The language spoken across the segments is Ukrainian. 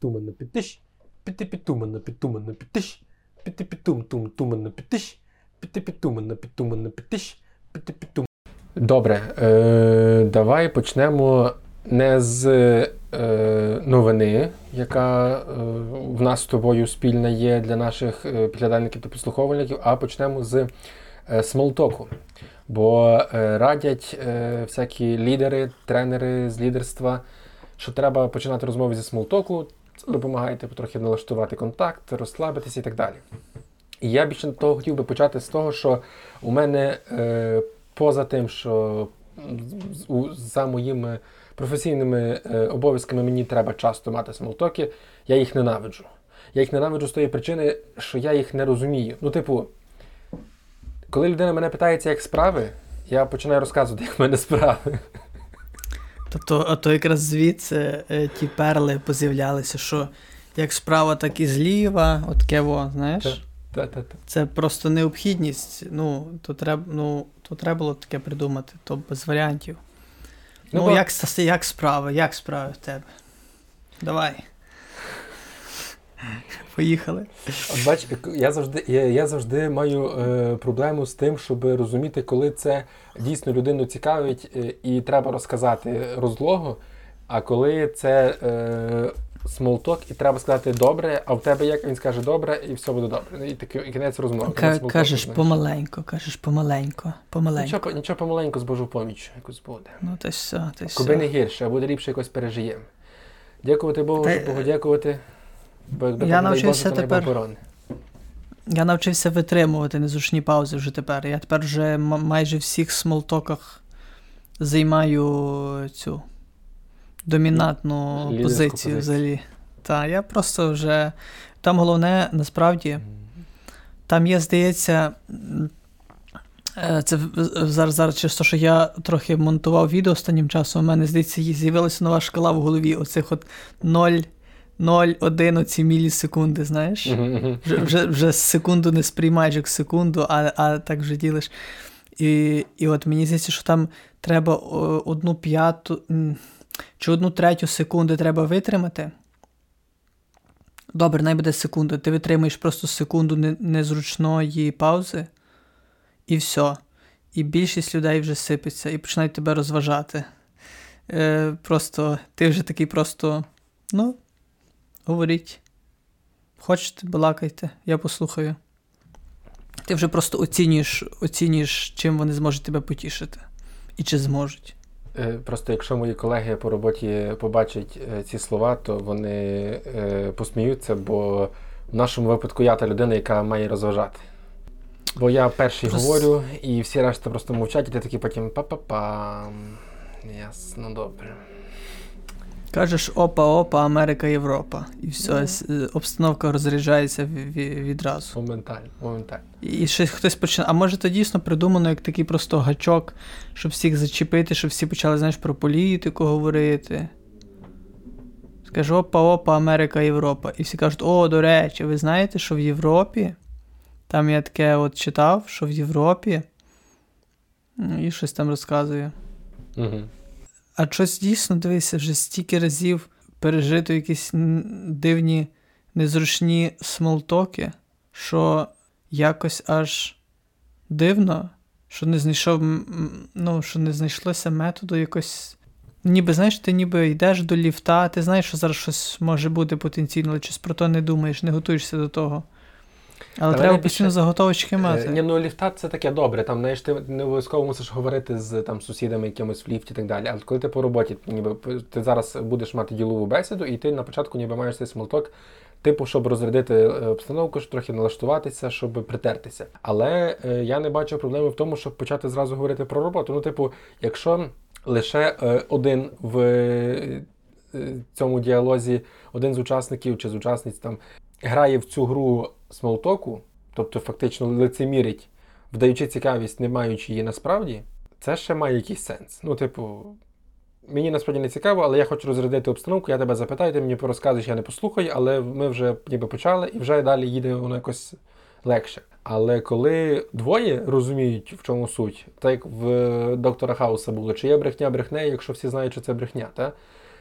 тумана підтиш, піти підтумана підтумана підтиш, піти підтум тум тумана підтиш, піти підтумана підтумана підтиш, піти підтум. Добре, е, давай почнемо не з е, новини, яка е, в нас з тобою спільна є для наших е, підглядальників та підслуховувальників, а почнемо з е, смолтоку. Бо е, радять е, всякі лідери, тренери з лідерства, що треба починати розмови зі small talk у, це допомагає типу, трохи налаштувати контакт, розслабитися і так далі. І я більше того хотів би почати з того, що у мене е, поза тим, що за моїми професійними е, обов'язками мені треба часто мати small talk и, я їх ненавиджу. Я їх ненавиджу з тої причини, що я їх не розумію. Ну, типу, коли людина мене питається, як справи, я починаю розказувати, як в мене справи. Тобто, а то якраз звідси е, ті перли поз'являлися, що як справа, так і зліва, от кево, знаєш? Та-та-та. Це просто необхідність. Ну, то треба ну, то треба було таке придумати, то без варіантів. Ну, ну бо... як як справи, як справи в тебе? Давай. Поїхали. От бач, я завжди я, я завжди маю е, проблему з тим, щоб розуміти, коли це дійсно людину цікавить е, і треба розказати розлого, а коли це е, small talk, і треба сказати добре, а в тебе як він скаже добре, і все буде добре. І такий і кінець розмови. К- кажеш помаленько, кажеш помаленько, помаленько. Нічого, нічого помаленько з Божу поміч якось буде. Ну, то все, то все. Коби не гірше, а буде ліпше якось пережиємо. Дякувати Богу, Та... Богу дякувати. Бо якби я навчився тепер. Я навчився витримувати незручні паузи вже тепер. Я тепер вже майже всіх смолтоках займаю цю домінантну позицію, позицію взагалі. Так, я просто вже. Там головне, насправді, там є, здається, е, це зараз зараз через те, що я трохи монтував відео останнім часом, у мене здається, з'явилася нова шкала в голові. Оцих от 0. 0,1 оці мілісекунди, знаєш? Вже вже, вже секунду не сприймаєш як секунду, а а так вже ділиш. І і от мені здається, що там треба одну п'яту чи одну третю секунди треба витримати. Добре, най буде секунда. Ти витримаєш просто секунду незручної паузи, і все. І більшість людей вже сипеться і починають тебе розважати. Е, Просто ти вже такий просто, ну, говоріть. Хочете, балакайте, я послухаю. Ти вже просто оцінюєш, оцінюєш, чим вони зможуть тебе потішити. І чи зможуть. Е, просто якщо мої колеги по роботі побачать е, ці слова, то вони е, посміються, бо в нашому випадку я та людина, яка має розважати. Бо я перший просто... говорю, і всі решта просто мовчать, і ти такий потім па-па-пам. Ясно, добре. Кажеш опа-опа, Америка, Європа. І все, mm. обстановка розряджається відразу. Моментально, моментально. І щось хтось починає. А може це дійсно придумано як такий просто гачок, щоб всіх зачепити, щоб всі почали, знаєш, про політику говорити. Скажу опа-опа, Америка, Європа. І всі кажуть, о, до речі, ви знаєте, що в Європі? Там я таке от читав, що в Європі. І щось там розказує. Угу. А щось дійсно дивися, вже стільки разів пережито якісь дивні, незручні смолтоки, що якось аж дивно, що не знайшов, ну, що не знайшлося методу якось. Ніби знаєш, ти ніби йдеш до ліфта, ти знаєш, що зараз щось може бути потенційно, але щось про то не думаєш, не готуєшся до того. Але Та треба постійно заготовочки е, мати. Ні, ну ліфта це таке добре. Там знаєш, ти не обов'язково мусиш говорити з там сусідами якимось в ліфті і так далі. Але коли ти по роботі, ніби ти зараз будеш мати ділову бесіду, і ти на початку ніби маєш цей small talk, типу, щоб розрядити е, обстановку, щоб трохи налаштуватися, щоб притертися. Але е, я не бачу проблеми в тому, щоб почати зразу говорити про роботу. Ну, типу, якщо лише е, один в е, цьому діалозі, один з учасників чи з учасниць там грає в цю гру смолтоку, тобто фактично лицемірить, вдаючи цікавість, не маючи її насправді, це ще має якийсь сенс. Ну, типу, мені насправді не цікаво, але я хочу розрядити обстановку, я тебе запитаю, ти мені порозказуєш, я не послухаю, але ми вже ніби почали і вже далі їде воно якось легше. Але коли двоє розуміють, в чому суть, так як в доктора Хауса було, чи є брехня брехне, якщо всі знають, що це брехня, та?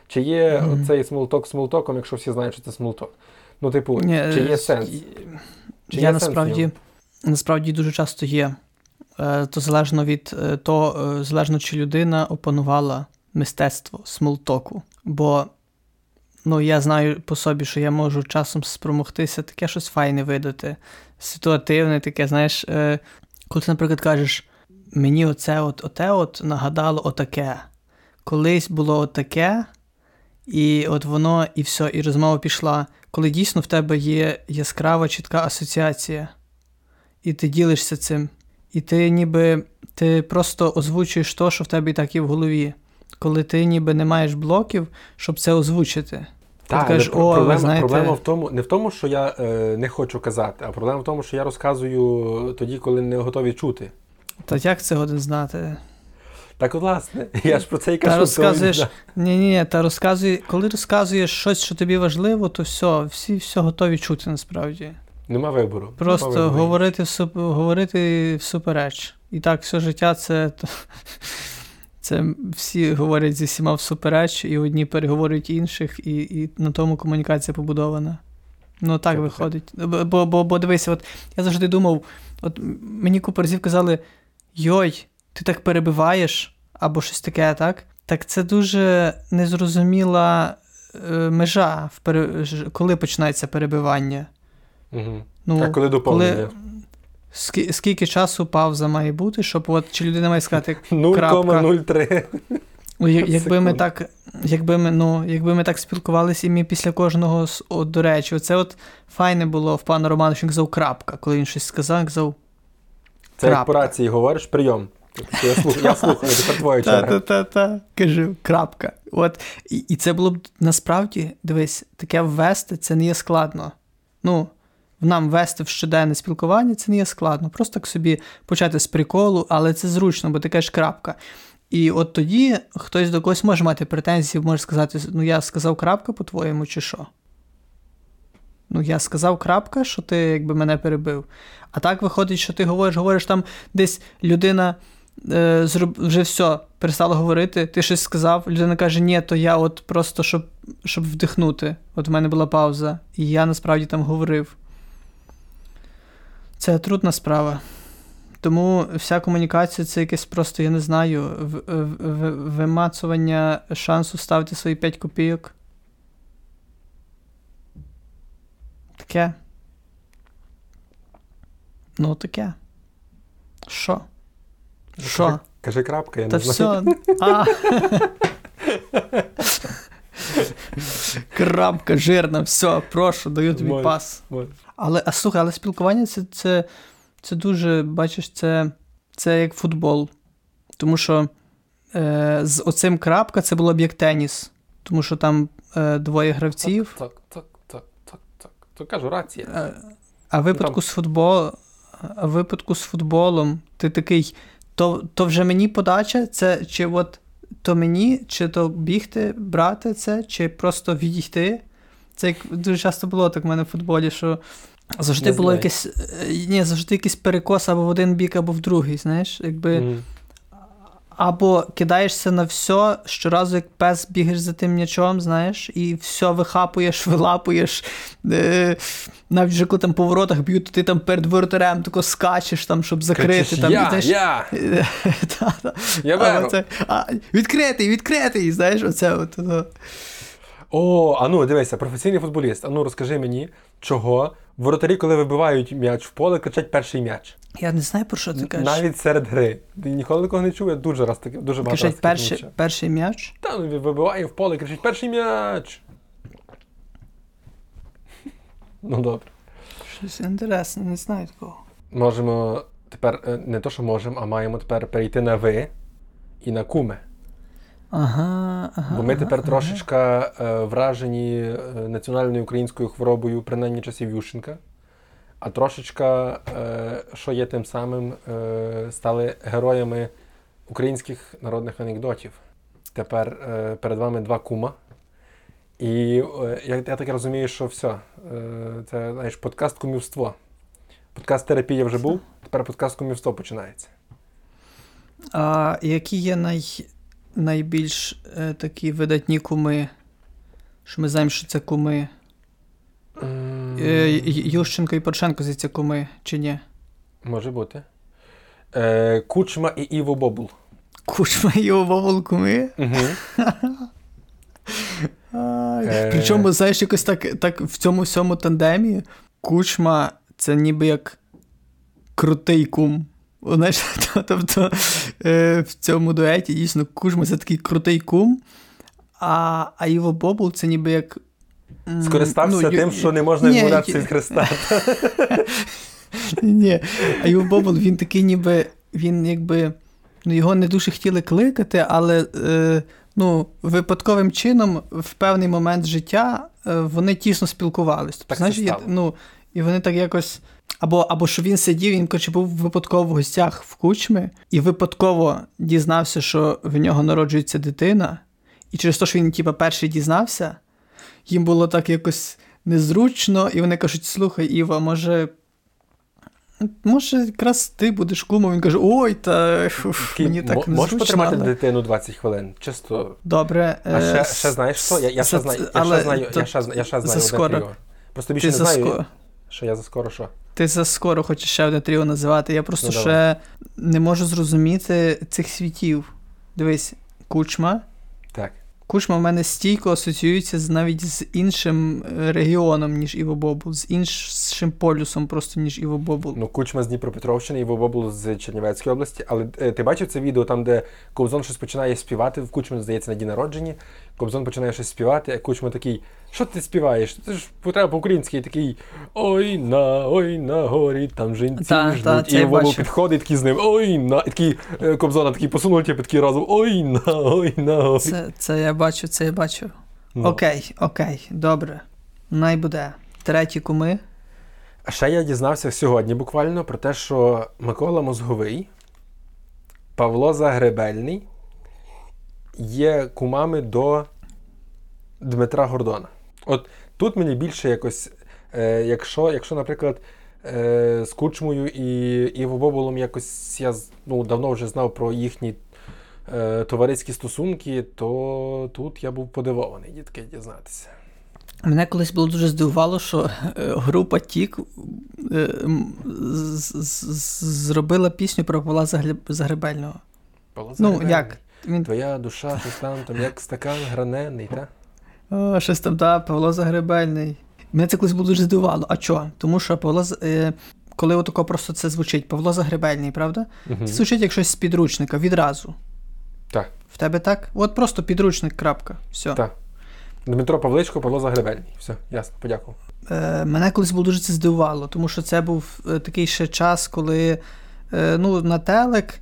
Чи є mm-hmm. цей small talk small talk ом, якщо всі знають, що це small talk? Ну, типу, Ні, чи є сенс? Чи я є насправді сенс насправді дуже часто є. Е, то залежно від е, того, залежно чи людина опанувала мистецтво small talk у. Бо ну, я знаю по собі, що я можу часом спромогтися таке щось файне видати, ситуативне, таке, знаєш, коли ти, наприклад, кажеш, мені оце от оте от нагадало отаке. Колись було отаке, і от воно і все, і розмова пішла. Коли дійсно в тебе є яскрава, чітка асоціація, і ти ділишся цим, і ти ніби ти просто озвучуєш то, що в тебе і так є в голові. Коли ти ніби не маєш блоків, щоб це озвучити. Так, кажеш, О, проблема знаєте... проблема в тому, не в тому, що я е, не хочу казати, а проблема в тому, що я розказую тоді, коли не готові чути. Та як це годин знати? Так, от, власне, я ж про це і кажу. Та розказуєш, ні, ні, та розказує, коли розказуєш щось, що тобі важливо, то все, всі все готові чути насправді. Нема вибору. Просто Нема вибору. говорити говорити всупереч. І так, все життя це. Це всі говорять зі всіма всупереч, і одні переговорюють інших, і і на тому комунікація побудована. Ну так це виходить. Бо бо, бо дивися, от я завжди думав, от мені купа разів казали: Йой, ти так перебиваєш, або щось таке, так? Так це дуже незрозуміла е, межа, коли починається перебивання. Угу. Ну, А коли доповнення? Коли... Скільки часу пауза має бути, щоб от чи людина має сказати 0,03. Ну, якби ми так якби ми ну, якби ми так спілкувалися, і ми після кожного о, до речі, оце от файне було в пана Роману, що він казав крапка, коли він щось сказав, він казав. Це крапка. як по рації говориш прийом. Я слухаю, я слухаю, тепер твоя черга. Та-та-та, кажу, крапка. От, І і це було б насправді, дивись, таке ввести це не є складно. Ну, нам вести в щоденне спілкування це не є складно. Просто так собі почати з приколу, але це зручно, бо така ж крапка. І от тоді хтось до когось може мати претензії, може сказати: ну я сказав крапка, по-твоєму, чи що? Ну, я сказав крапка, що ти якби мене перебив. А так виходить, що ти говориш, говориш, там десь людина. Вже все, перестала говорити, ти щось сказав, людина каже, ні, то я от просто щоб щоб вдихнути. От в мене була пауза, і я насправді там говорив. Це трудна справа. Тому вся комунікація це якесь просто, я не знаю, в, в, в, вимацування шансу ставити свої 5 копійок. Таке. Ну, таке. Що? Що? Кажи, крапка, я Та не знаю. все. А. Крапка жирна, все, прошу, даю тобі Мой. пас. Мой. Але а слухай, але спілкування це це, це дуже, бачиш, це це як футбол. Тому що е, з оцим крапка це було б як теніс. Тому що там е, двоє гравців. Так, так, так, так, так. То кажу, рація. А, а випадку там... з футбол, а випадку з футболом, ти такий, то то вже мені подача, це чи от то мені, чи то бігти, брати це, чи просто відійти. Це як дуже часто було так в мене в футболі, що завжди було якесь. Е, ні, завжди якийсь перекос або в один бік, або в другий, знаєш, якби. Mm. Або кидаєшся на все, щоразу, як пес бігаєш за тим м'ячом, знаєш, і все вихапуєш, вилапуєш. Е, навіть вже коли там по воротах б'ють, то ти там перед воротарем тако скачеш, там, щоб закрити. Там, я, знаєш, я. та, та. я а, оце, а, Відкритий, відкритий, знаєш, оце от. О, а ну дивися, професійний футболіст. А ну розкажи мені, чого воротарі, коли вибивають м'яч в поле, кричать перший м'яч. Я не знаю, про що ти кажеш. Навіть серед гри. Ти ніколи такого не чув, я дуже раз таки, дуже багато Кричать перший, перший м'яч? Та ну вибиває в поле, кричить перший м'яч. Ну добре. Щось інтересне, не знаю такого. Можемо тепер, е, не то, що можемо, а маємо тепер перейти на ви і на куме. Ага, ага, Бо ми тепер ага, трошечка ага. вражені е, національною українською хворобою, принаймні часів Ющенка, а трошечка, е, що є тим самим, е, стали героями українських народних анекдотів. Тепер перед вами два кума. І я, я так розумію, що все. Це знаєш, подкаст кумівство. Подкаст терапія вже був, тепер подкаст кумівство починається. А які є най найбільш е, такі видатні куми Що ми знаємо, що це куми. Е, Ющенко і Порошенко здається, куми, чи ні? Може бути. Е, Кучма і Іво Бобул. Кучма і Іво Бобул куми? Угу. Причому, знаєш, якось так так в цьому всьому тандемі кучма це ніби як крутий кум. Знаєш, Тобто е, в цьому дуеті дійсно кучма це такий крутий кум, а а Іво Бобул це ніби як. Скористався ну, тим, що не можна відмовлятися від Христа. Ні, а Іво Бобул він такий, ніби він якби. Ну, Його не дуже хотіли кликати, але е, ну, випадковим чином в певний момент життя е, вони тісно спілкувалися. Тобто, знаєш, я, ну, І вони так якось. Або або що він сидів, він коротше, був випадково в гостях в кучмі, і випадково дізнався, що в нього народжується дитина. І через те, що він, типу, перший дізнався, їм було так якось незручно, і вони кажуть: слухай, Іва, може Може, якраз ти будеш кумом, він каже: ой, та фуф, мені так не Можеш потримати але... дитину 20 хвилин? Чисто. Добре. А ще, е, ще знаєш що? Я, я ще знаю, я ще знаю, я ще, я ще знаю одне тріо. Просто більше не знаю, що я за скоро що. Ти за скоро хочеш ще одне тріо називати. Я просто ну, ще не можу зрозуміти цих світів. Дивись, кучма. Так. Кучма в мене стійко асоціюється з, навіть з іншим е, регіоном, ніж Іво Бобул, з іншим полюсом, просто ніж Іво Бобул. Ну, Кучма з Дніпропетровщини, Івобобул з Чернівецької області. Але е, ти бачив це відео там, де Ковзон щось починає співати, в Кучмі, здається, на дні народження. Кобзон починає щось співати, а Кучма такий, що ти співаєш? Це ж треба по-українськи такий Ой на, ой на горі, там жінці та, ждуть. Та, і Вову підходить такий з ним, ой на. І такий е, Кобзона такий посунув, типу, такий разом ой на, ой на. Ой. Це це я бачу, це я бачу. No. Ну. Окей, окей, добре. Най буде. Треті куми. А ще я дізнався сьогодні буквально про те, що Микола Мозговий, Павло Загребельний є кумами до Дмитра Гордона. От тут мені більше якось, е, якщо, якщо, наприклад, е, з Кучмою і Іво Боболом якось я ну, давно вже знав про їхні е, товариські стосунки, то тут я був подивований дітки дізнатися. Мене колись було дуже здивувало, що група Тік зробила пісню про. Павла Загребельного. Ну, як? Він... Твоя душа, щось там, там як стакан гранений, так? О, щось там, так, Павло Загребельний. Мене це колись було дуже здивувало. А чого? Тому що Павло. Е, коли отако просто це звучить, Павло Загребельний, правда? Угу. Це звучить як щось з підручника відразу. Так. В тебе так? От просто підручник, крапка. Все. Так. Дмитро Павличко, Павло Загребельний. Все, ясно, подякував. Е, Мене колись було дуже це здивувало, тому що це був е, такий ще час, коли е, ну, на телек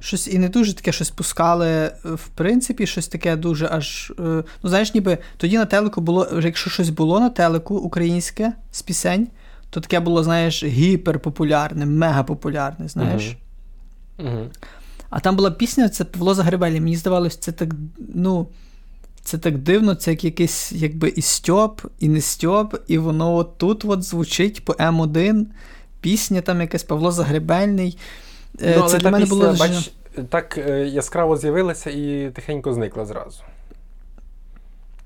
щось і не дуже таке щось пускали, е, в принципі, щось таке дуже аж. Е, ну, знаєш, ніби тоді на телеку було, якщо щось було на телеку українське з пісень, то таке було, знаєш, гіперпопулярне, мегапопулярне, знаєш. Угу. Угу. А там була пісня, це Павло Загребелі. Мені здавалося, це так, ну. Це так дивно, це як якийсь якби і Стьоп, і не Стьоп, і воно от тут от звучить по М1. Пісня там якась Павло Загребельний. Е, ну, але це для мене було бач, так е, яскраво з'явилася і тихенько зникла зразу.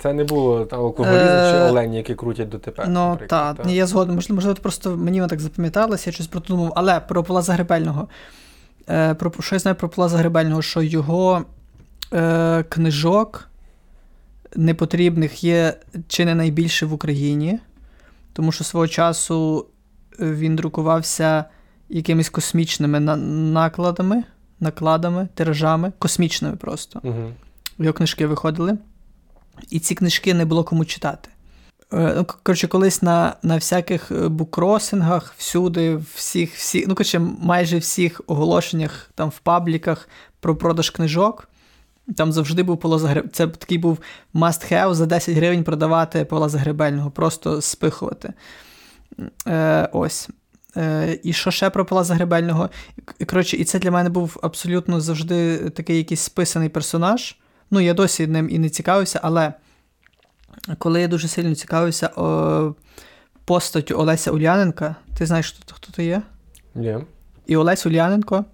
Це не було алкоголізм е, чи олені, які крутять дотепер. Ну так, та. я згоден. Можливо, можливо, просто мені так запам'яталося, я щось продумав. Але про Павла Загребельного. Е, про, Що я знаю про Павла Загребельного, що його е, книжок непотрібних є чи не найбільше в Україні, тому що свого часу він друкувався якимись космічними накладами, накладами, тиражами, космічними просто. Угу. Його книжки виходили, і ці книжки не було кому читати. Е, ну, коротше, колись на на всяких е, букросингах, всюди, всіх, всіх, ну, коротше, майже всіх оголошеннях там в пабліках про продаж книжок. Там завжди був Павло Загреб... Це такий був must have за 10 гривень продавати Павла Загребельного, просто спихувати. Е, Ось. Е, І що ще про Пала Загребельного? Коротше, і це для мене був абсолютно завжди такий якийсь списаний персонаж. Ну, я досі ним і не цікавився, але коли я дуже сильно цікавився о, постаттю Олеся Ульяненка, ти знаєш, хто хто то є? Ні. Yeah. І Олесь Ульяненко,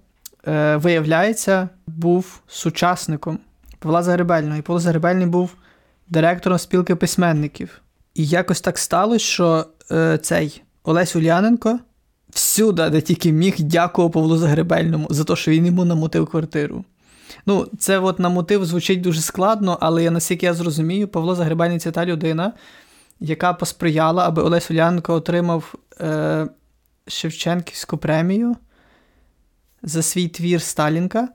е, виявляється, був сучасником Павла Загребельного. І Павло Загребельний був директором спілки письменників. І якось так сталося, що е, цей Олесь Уляненко всюди, де тільки міг, дякував Павлу Загребельному за те, що він йому намотив квартиру. Ну, це от на мотив звучить дуже складно, але я наскільки я зрозумію, Павло Загребельний це та людина, яка посприяла, аби Олесь Уляненко отримав е, Шевченківську премію за свій твір Сталінка,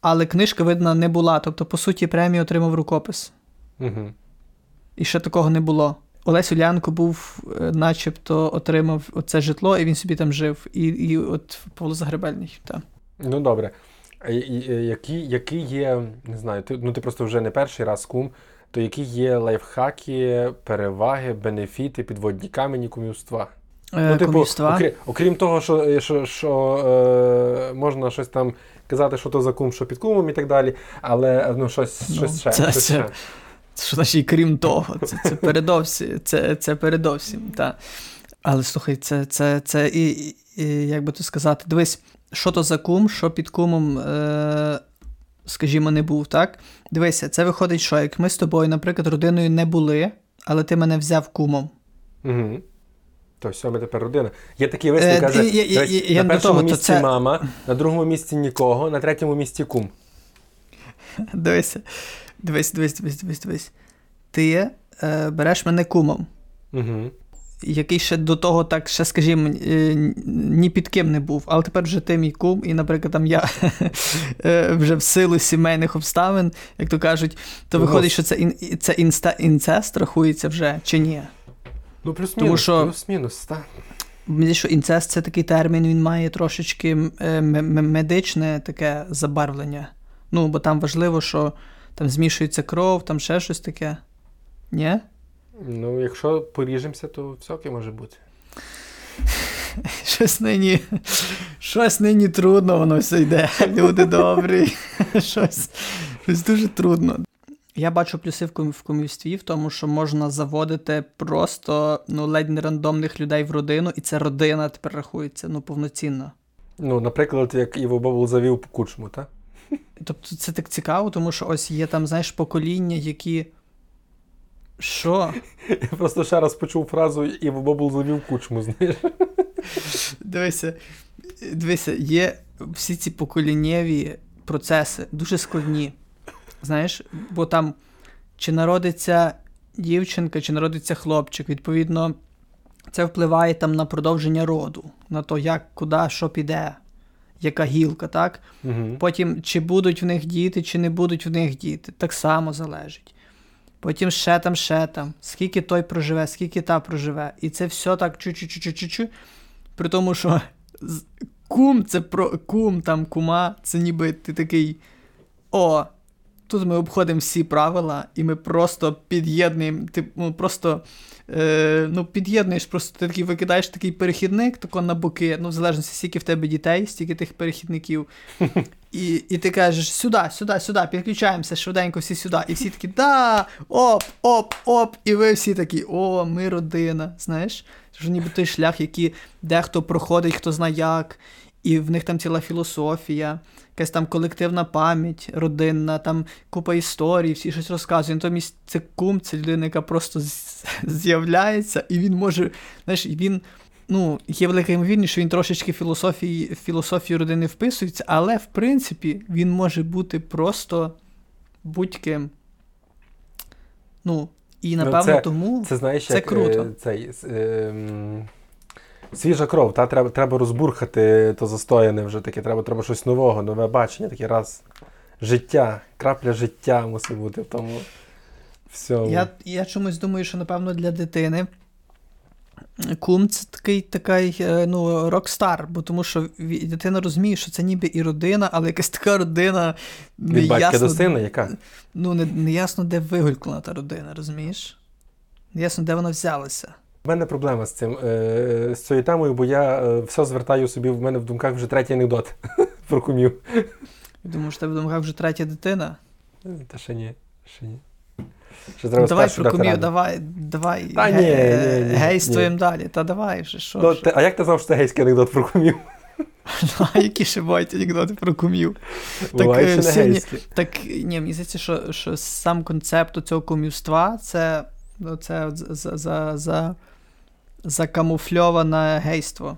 але книжка, видно, не була. Тобто, по суті, премію отримав рукопис. Угу. І ще такого не було. Олесь Улянко був, е, начебто, отримав оце житло, і він собі там жив. І і от Павло Загребельний. так. Ну добре. Які які є, не знаю, ти ну ти просто вже не перший раз кум, то які є лайфхаки, переваги, бенефіти, підводні камені кумівства? Е, ну, типу, окрім, окрім того, що що, що е, можна щось там казати, що то за кум, що під кумом і так далі, але ну, щось ну, щось ще. Це, щось це, ще. Що значить, крім того, це це передовсім. Це це передовсім, та. Але слухай, це це, це і, і, як би то сказати, дивись, що то за кум, що під кумом, е, скажімо, не був, так? Дивися, це виходить, що як ми з тобою, наприклад, родиною не були, але ти мене взяв кумом. Угу. То все, ми тепер родина. Є такий вислів, е, каже, я, я, я, на першому того, місці це... мама, на другому місці нікого, на третьому місці кум. Дивися. Дивись, дивись, дивись, дивись, дивись. Ти е, береш мене кумом, Угу. який ще до того, так, ще, скажімо, е, ні під ким не був, але тепер вже ти мій кум, і, наприклад, там я е, вже в силу сімейних обставин, як то кажуть, то виходить, що це ін, це інста, інцест рахується вже чи ні? Ну, плюс-мінус, плюс-мінус, так. Мені що інцест це такий термін, він має трошечки медичне таке забарвлення. Ну, бо там важливо, що там змішується кров, там ще щось таке. Ні? Ну, якщо поріжемося, то всяке може бути. Щось нині щось нині трудно, воно все йде. Люди добрі. Щось щось дуже трудно. Я бачу плюси в комівстві в тому, що можна заводити просто ну, ледь не рандомних людей в родину, і це родина тепер рахується ну, повноцінно. Ну, наприклад, як Іво Бабул завів по кучму, так? Тобто це так цікаво, тому що ось є там, знаєш, покоління, які. Що? Я просто ще раз почув фразу Іво Бобул завів кучму, знаєш. Дивися, дивися, є всі ці поколіннєві процеси дуже складні. Знаєш, бо там чи народиться дівчинка, чи народиться хлопчик, відповідно, це впливає там на продовження роду, на то, як, куди, що піде яка гілка, так? Угу. Потім, чи будуть в них діти, чи не будуть в них діти, так само залежить. Потім ще там, ще там, скільки той проживе, скільки та проживе. І це все так чу-чу-чу-чу-чу. При тому, що кум це про кум, там кума, це ніби ти такий. О, тут ми обходимо всі правила, і ми просто під'єднуємо, ти ну, просто е, ну, під'єднуєш, просто ти такий викидаєш такий перехідник тако на боки, ну, в залежності, скільки в тебе дітей, стільки тих перехідників. І і ти кажеш, сюди, сюди, сюди, підключаємося швиденько всі сюди. І всі такі, да, оп, оп, оп. І ви всі такі, о, ми родина. Знаєш? Що ніби той шлях, який дехто проходить, хто знає як, і в них там ціла філософія якась там колективна пам'ять, родинна, там купа історій, всі щось розказують. Натомість це кум, це людина, яка просто з'являється, і він може, знаєш, він. Ну, є велика ймовірність, що він трошечки філософії, філософію родини вписується, але в принципі він може бути просто будь-ким. Ну, і ну, напевно ну, це, тому це, знаєш, це як, круто. Е, цей, е, свіжа кров, та треба треба розбурхати то застояне вже таке, треба треба щось нового, нове бачення, таке раз. Життя, крапля життя мусить бути в тому всьому. Я я чомусь думаю, що, напевно, для дитини кум це такий такий е, ну, рок-стар, бо тому що дитина розуміє, що це ніби і родина, але якась така родина. Від батька до сина, яка? Ну, не, не ясно, де вигулькнула та родина, розумієш? Не ясно, де вона взялася. У мене проблема з цим е, з цією темою, бо я е, все звертаю собі в мене в думках вже третій анекдот про кумів. Думаю, що тебе в думках вже третя дитина. Та ще ні. ще ні. Ще треба давай про кумів, давай, давай. Та, ні, ні, ні, гействуємо далі. Та давай вже що. Ну, ти, а як ти знав, що це гейський анекдот про кумів? А які ще бувають анекдоти про кумів? Буває Так, е, сьогодні-. Так ні, мені здається, що, що сам концепт цього кумівства це, ну, це за, за, за, закамуфльоване гейство.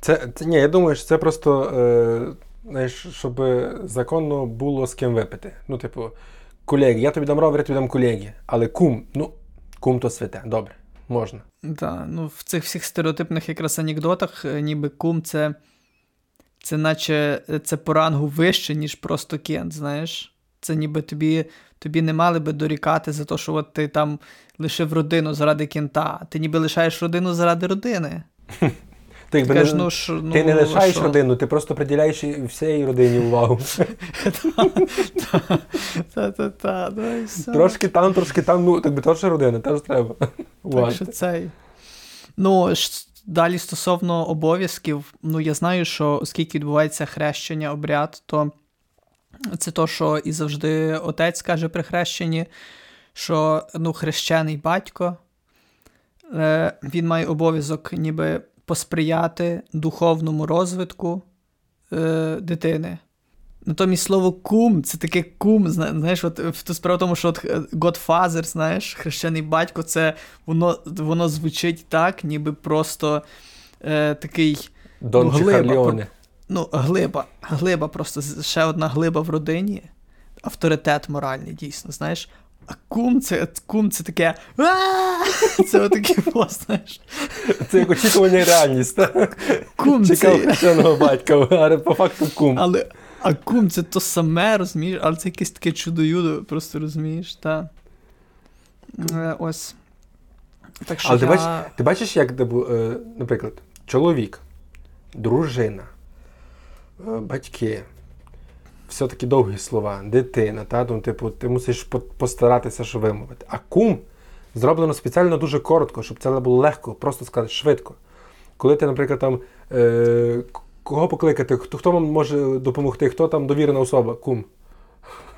Це, це ні, я думаю, що це просто, е, знаєш, щоб законно було з ким випити. Ну, типу, колеги, я тобі дам ровер, я тобі дам колеги. Але кум, ну, кум то святе, добре, можна. Да, ну, в цих всіх стереотипних якраз анекдотах, е, ніби кум це, це наче е, це по рангу вище, ніж просто кент, знаєш. Це ніби тобі, тобі не мали би дорікати за те, що от ти там лишив родину заради кента. Ти ніби лишаєш родину заради родини. Ти, Ти кажеш, не, ну, що, ну, ти не лишаєш що? родину, ти просто приділяєш всій родині увагу. Ну. Трошки там, трошки там, ну, так би теж родина, теж треба. Так що цей. Ну, далі стосовно обов'язків, ну я знаю, що оскільки відбувається хрещення, обряд, то це то, що і завжди отець каже при хрещенні, що ну, хрещений батько, е, він має обов'язок ніби посприяти духовному розвитку е, дитини. Натомість слово кум це таке кум, знаєш, от в справа в тому, що от е, Godfather, знаєш, хрещений батько, це воно, воно звучить так, ніби просто е, такий, Дон ну, глиба, ну, глиба, глиба, просто ще одна глиба в родині, авторитет моральний, дійсно, знаєш. А кум це, кум це таке. Це отаке, було, знаєш. Це як очікування реальність. так? Кум Чекав хрещеного батька, але по факту кум. Але а кум це то саме, розумієш, але це якесь таке чудо-юдо, просто розумієш, та. Е, ось. Так що Але ти, бачиш, ти бачиш, як, е, наприклад, чоловік, дружина, е, батьки, все-таки довгі слова, дитина, та, ну, типу, ти мусиш по- постаратися, що вимовити. А кум зроблено спеціально дуже коротко, щоб це було легко, просто сказати швидко. Коли ти, наприклад, там, е, кого покликати, хто, хто вам може допомогти, хто там довірена особа, кум.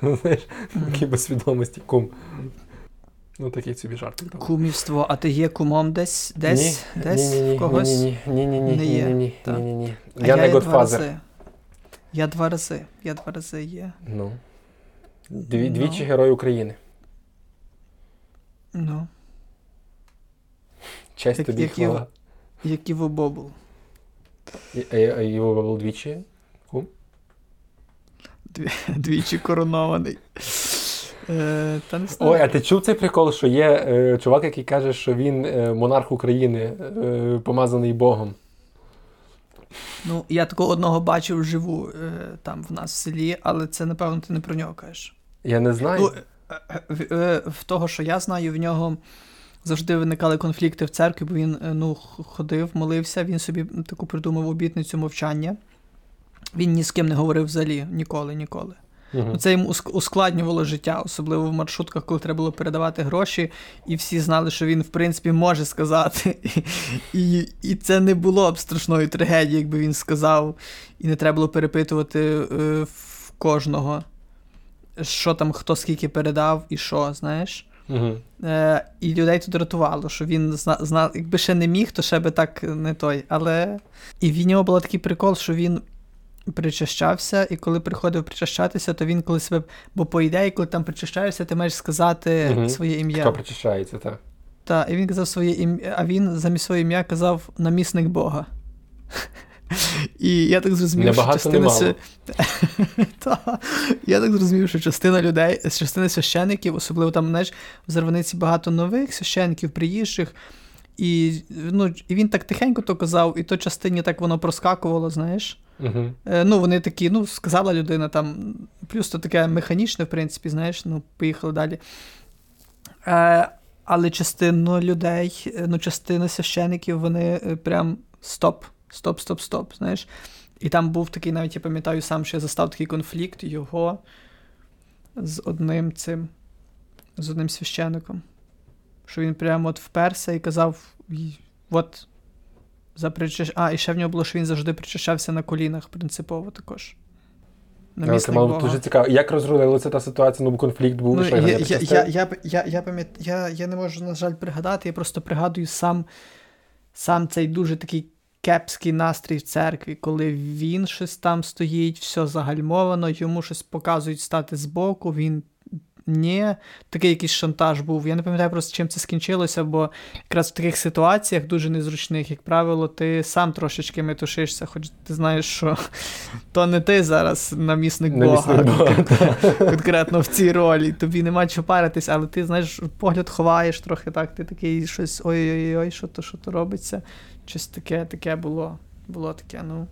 Знаєш, такі без свідомості, кум. Ну, такий собі там. Кумівство, а ти є кумом десь? Десь? Ні, десь? ні, ні, в когось? Ні, ні, ні, ні, ні, ні, ні, ні, ні, ні. А Я не рази. Я два рази. Я два рази є. Ну. Дві, Ну. Двічі Герой України. Ну, Честь Як- тобі як хвала. як і в Бобул. І- А а його був двічі. Кум? Дві, двічі коронований. Е, та не. Ой, а ти чув цей прикол, що є е, чувак, який каже, що він е, монарх України, е, помазаний Богом. Ну, я такого одного бачив вживу е, там в нас в селі, але це, напевно, ти не про нього кажеш. Я не знаю. Ну, е, е, в, в того, що я знаю, в нього завжди виникали конфлікти в церкві, бо він ну, ходив, молився, він собі таку придумав обітницю мовчання. Він ні з ким не говорив взагалі ніколи, ніколи. Ну, Це йому ускладнювало життя, особливо в маршрутках, коли треба було передавати гроші, і всі знали, що він, в принципі, може сказати. І, і це не було б страшною трагедією, якби він сказав, і не треба було перепитувати е, в кожного, що там хто скільки передав і що, знаєш. Мгм. Е, і людей тут рятувало, що він зна, зна, якби ще не міг, то ще би так не той. Але. І в нього був такий прикол, що він причащався, і коли приходив причащатися, то він коли себе. Бо по ідеї, коли там причащаєшся, ти маєш сказати Мгм. своє ім'я. Хто причащається, так. Та, і він казав своє ім'я, а він замість своє ім'я казав намісник Бога. І я так зрозумів, Небагато, що частина. Та, я так зрозумів, що частина людей, частина священиків, особливо там, знаєш, в Зарваниці багато нових священиків, приїжджих. І, ну, і він так тихенько то казав, і то частині так воно проскакувало, знаєш. Угу. Ну, вони такі, ну, сказала людина там, плюс то таке механічне, в принципі, знаєш, ну, поїхали далі. Е, але частину людей, е, ну, частина священиків, вони прям стоп, стоп, стоп, стоп, знаєш. І там був такий, навіть я пам'ятаю сам, що я застав такий конфлікт його з одним цим, з одним священником. Що він прямо от вперся і казав: от за причащ... А, і ще в нього було, що він завжди причащався на колінах принципово також. Але це мало дуже цікаво. Як розрулилася та ситуація? Ну, конфлікт був, Ну, що я, я, я, я, я, я, пам'ят... я, я не можу, на жаль, пригадати, я просто пригадую сам, сам цей дуже такий кепський настрій в церкві, коли він щось там стоїть, все загальмовано, йому щось показують стати збоку, він ні, такий якийсь шантаж був. Я не пам'ятаю просто, чим це скінчилося, бо якраз в таких ситуаціях дуже незручних, як правило, ти сам трошечки метушишся, хоч ти знаєш, що то не ти зараз намісник Бога, конкретно в цій ролі. Тобі нема чого паритись, але ти знаєш, погляд ховаєш трохи так, ти такий щось ой-ой-ой, що то, що то робиться. Щось таке, таке було. Було таке, ну.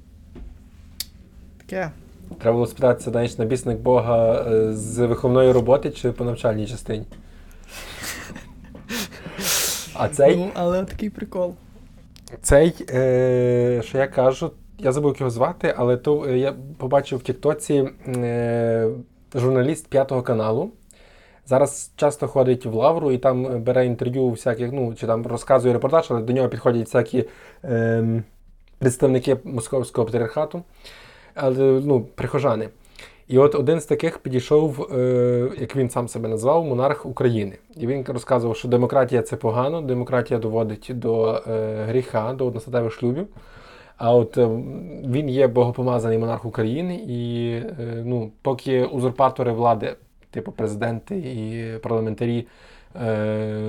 Таке. Треба було спитатися, знаєш, набісник Бога е, з виховної роботи чи по навчальній частині. А цей. Ну, але такий прикол. Цей, е, що я кажу, я забув як його звати, але то е, я побачив в Тіктоці е, журналіст П'ятого каналу. Зараз часто ходить в Лавру і там бере інтерв'ю всяких, ну, чи там розказує репортаж, але до нього підходять всякі е, представники московського патріархату але ну, прихожани. І от один з таких підійшов, е, як він сам себе назвав, монарх України. І він розказував, що демократія це погано, демократія доводить до е, гріха, до одностатевих шлюбів. А от е, він є богопомазаний монарх України, і е, ну, поки узурпатори влади, типу президенти і парламентарі,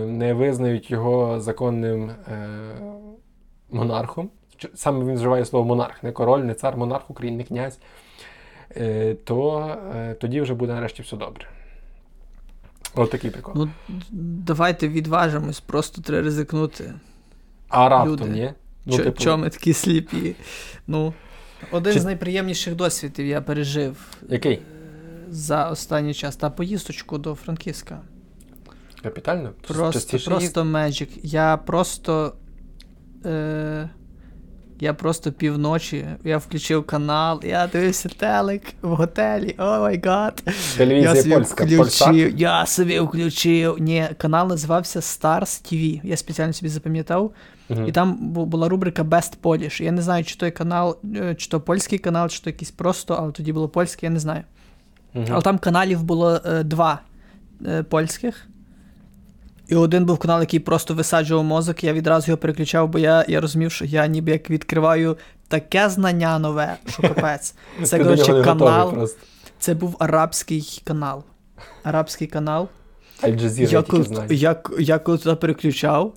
не визнають його законним монархом саме він вживає слово монарх, не король, не цар, монарх України, не князь, е, то е, тоді вже буде нарешті все добре. От такий прикол. Ну, Давайте відважимось, просто треба ризикнути. А раптом, ні? Ну, Чо, типу... ми такі сліпі? Ну, Один Чи... з найприємніших досвідів я пережив Який? Е, за останній час та поїздочку до Франківська. Капітально? Просто просто Magic. Я просто. Е, я просто півночі, я включив канал, я дивився телек в готелі. Oh my god. Телевізія я собі польська, включив, Я собі включив. Ні, канал називався Stars TV. Я спеціально собі запам'ятав. uh І там була рубрика Best Polish. Я не знаю, чи той канал, е, чи то польський канал, чи то якийсь просто, але тоді було польське, я не знаю. uh Але там каналів було е, два е, польських. І один був канал, який просто висаджував мозок, я відразу його переключав, бо я я розумів, що я ніби як відкриваю таке знання нове, що капець. Це коротше канал. Це був арабський канал. Арабський канал. Я, я, я коли туди переключав,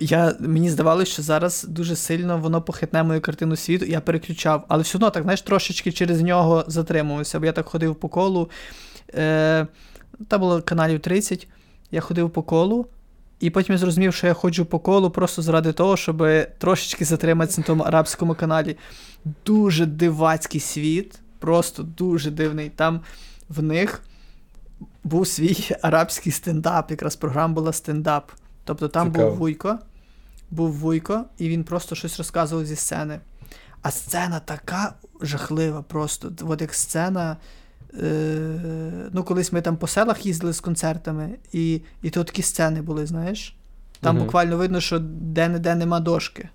я, мені здавалося, що зараз дуже сильно воно похитне мою картину світу, я переключав, але все одно так, знаєш, трошечки через нього затримувався, бо я так ходив по колу. Е, Та було каналів 30 я ходив по колу, і потім я зрозумів, що я ходжу по колу просто заради того, щоб трошечки затриматися на тому арабському каналі. Дуже дивацький світ, просто дуже дивний. Там в них був свій арабський стендап, якраз програма була стендап. Тобто там Цікаво. був Вуйко, був Вуйко, і він просто щось розказував зі сцени. А сцена така жахлива, просто. От як сцена ну, колись ми там по селах їздили з концертами, і і то такі сцени були, знаєш. Там угу. буквально видно, що де-не-де нема дошки.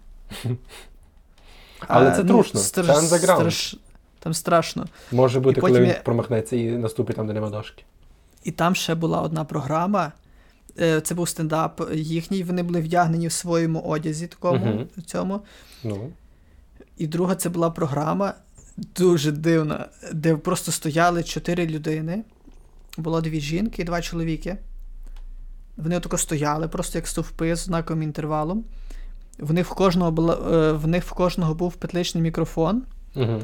Але а, це ну, трушно. Стр... Це страш... Там страшно. Може бути, коли він я... промахнеться і наступить там, де нема дошки. І там ще була одна програма. Е, це був стендап їхній, вони були вдягнені в своєму одязі такому. Uh-huh. цьому. Ну. І друга це була програма, дуже дивна, де просто стояли чотири людини. Було дві жінки і два чоловіки. Вони отако стояли, просто як стовпи з знаковим інтервалом. В них в кожного е, в них в кожного був петличний мікрофон, угу.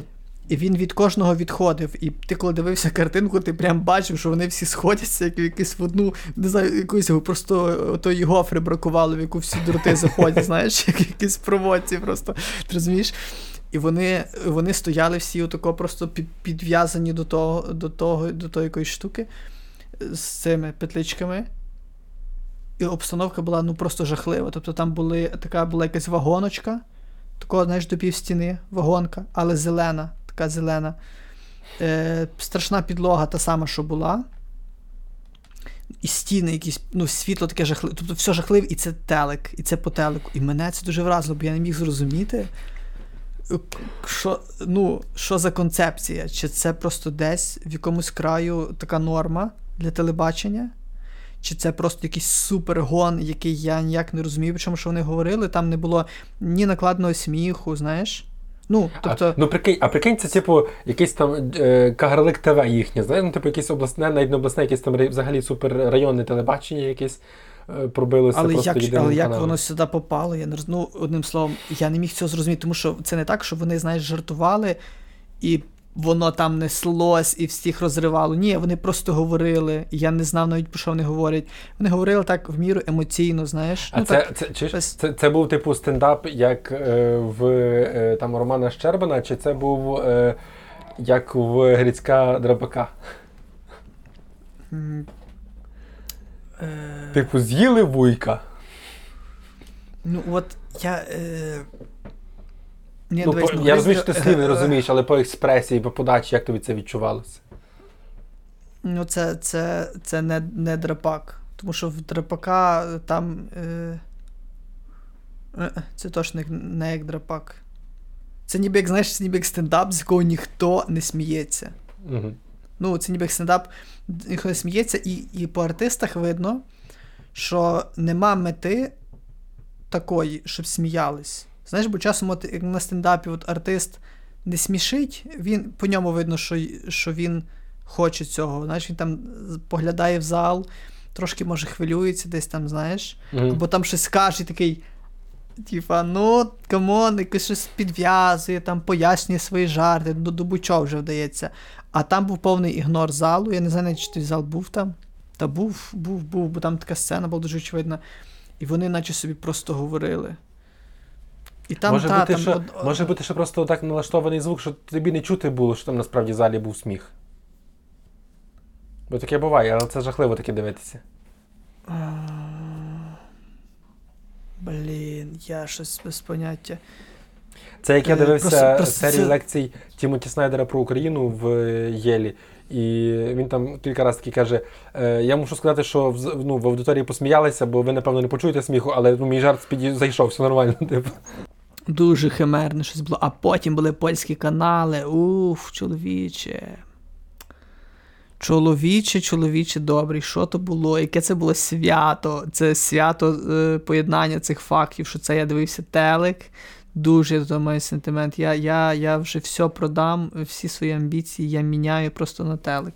і він від кожного відходив. І ти, коли дивився картинку, ти прям бачив, що вони всі сходяться, як в якусь в одну, не знаю, якусь просто тої гофри бракувало, в яку всі дроти заходять, знаєш, як якісь проводці просто. Ти розумієш? І вони вони стояли всі отако просто підв'язані до того, до того, до того якоїсь штуки з цими петличками. І обстановка була ну просто жахлива. Тобто там були, така була якась вагоночка, такого, знаєш, до півстіни, вагонка, але зелена, така зелена. Е, Страшна підлога, та сама, що була. І стіни, якісь, ну, світло таке жахливе. Тобто все жахливе, і це телек, і це по телеку. І мене це дуже вразило, бо я не міг зрозуміти що ну, що за концепція? Чи це просто десь в якомусь краю така норма для телебачення? чи це просто якийсь супергон, який я ніяк не розумію, причому що вони говорили, там не було ні накладного сміху, знаєш. Ну, тобто... А, ну, прикинь, а прикинь, це, типу, якийсь там е, Кагарлик ТВ їхнє, знаєш, ну, типу, якесь обласне, навіть не обласне, якесь там взагалі суперрайонне телебачення якесь е, пробилося. Але просто як але як воно сюди попало, я не роз... ну, одним словом, я не міг цього зрозуміти, тому що це не так, що вони, знаєш, жартували і воно там неслось і всіх розривало. Ні, вони просто говорили. Я не знав навіть про що вони говорять. Вони говорили так в міру емоційно, знаєш. А ну, це так, це, чи, без... це, це був типу стендап, як е, в е, там Романа Щербана, чи це був е, як в Грицька Драбака? Mm. Типу, з'їли вуйка. Ну, от я. Е... Ні, ну, дивись, по, ну, я розумію, що ти слів не розумієш, але по експресії, по подачі, як тобі це відчувалося? Ну, це це, це не не драпак. Тому що в драпака там. Е, е... Це точно не як драпак. Це ніби як знаєш, це ніби як стендап, з якого ніхто не сміється. Угу. Ну, це ніби як стендап, ніхто не сміється, і, і по артистах видно, що нема мети такої, щоб сміялись. Знаєш, бо часом от, як на стендапі от артист не смішить, він по ньому видно, що що він хоче цього. Знаєш, Він там поглядає в зал, трошки, може, хвилюється десь там, знаєш, mm-hmm. або там щось скаже і такий. Типа, ну, come on, якось щось підв'язує, там пояснює свої жарти, до, до будь-чого вже вдається. А там був повний ігнор залу. Я не знаю, чи той зал був там. Та був, був, був, бо там така сцена була дуже очевидна. І вони, наче собі, просто говорили. І там, Може та, бути, там, що, от... може бути, що просто так налаштований звук, що тобі не чути було, що там насправді в залі був сміх. Бо таке буває, але це жахливо таке дивитися. Блін, я щось без поняття. Це як я е, дивився просто, серію це... лекцій Тімоті Снайдера про Україну в Єлі. І він там кілька разів таки каже: «Е, Я мушу сказати, що в ну, в аудиторії посміялися, бо ви, напевно, не почуєте сміху, але ну, мій жарт зайшов, все нормально. Типу. Дуже химерне щось було. А потім були польські канали. Уф, чоловіче. Чоловіче, чоловіче, добрий, що то було? Яке це було свято? Це свято е, поєднання цих фактів, що це я дивився телек. Дуже до маю сентимент. Я я, я вже все продам, всі свої амбіції я міняю просто на телек.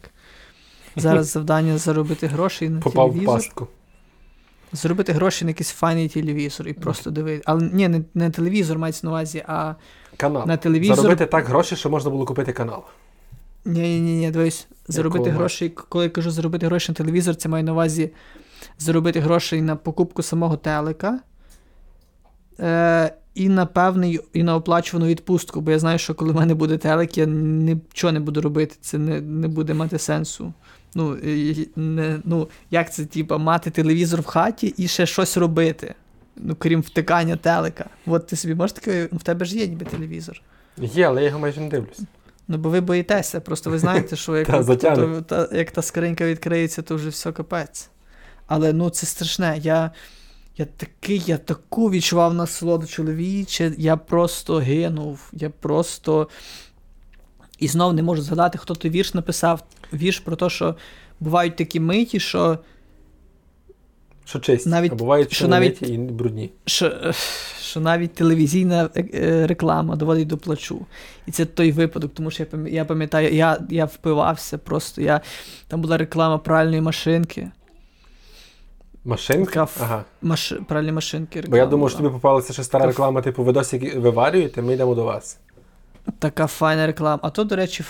Зараз завдання заробити гроші на Попав телевізор. в пастку. Зробити гроші на якийсь файний телевізор і просто дивитися. Але ні, не, не телевізор мається на увазі, а канал. на телевізор. Заробити так гроші, що можна було купити канал. Ні, ні, ні, дивись, заробити гроші, коли я кажу заробити гроші на телевізор, це маю на увазі заробити гроші на покупку самого телека. Е, І на певний, і на оплачувану відпустку, бо я знаю, що коли в мене буде телек, я нічого не буду робити, це не не буде мати сенсу. Ну, не, ну, Як це, типа, мати телевізор в хаті і ще щось робити, ну, крім втикання телека. От ти собі можеш таке, в тебе ж є ніби телевізор. Є, але я його майже не дивлюсь. Ну, бо ви боїтеся, просто ви знаєте, що як, та, то, та, як та скринька відкриється, то вже все капець. Але ну це страшне. Я я такий, я таку відчував насолоду чоловіче, я просто гинув. Я просто. І знов не можу згадати, хто той вірш написав. Вірш про те, що бувають такі миті, що. Що честь, навіть, а бувають що навіть, і брудні. Що що навіть телевізійна е, реклама доводить до плачу. І це той випадок, тому що я пам'ятаю, я я впивався просто. Я, Там була реклама пральної машинки. Машинки? Ага. Маш... Пральні машинки. Реклама. Бо я думав, що тобі попалася ще стара реклама, типу, ви досі виварюєте, ми йдемо до вас. Така файна реклама. А то, до речі,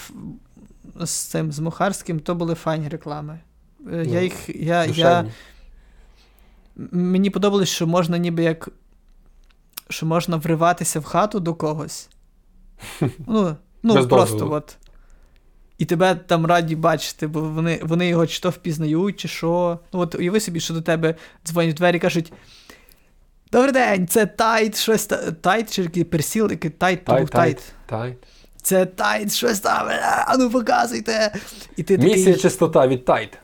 з цим з Мухарським то були файні реклами. Е, я ну, їх. Я, я... Мені подобалось, що можна ніби як. Що можна вриватися в хату до когось. Ну, ну просто дозволу. от. І тебе там раді бачити, бо вони вони його чи то впізнають, чи що. Ну от уяви собі, що до тебе дзвонять в двері і кажуть: Добрий день, це Tide, щось Tide, чи який Persil, який Tide, то був Tide. Tide. Це Tide, щось там, а ну показуйте. І ти Місія такий, чистота від Tide.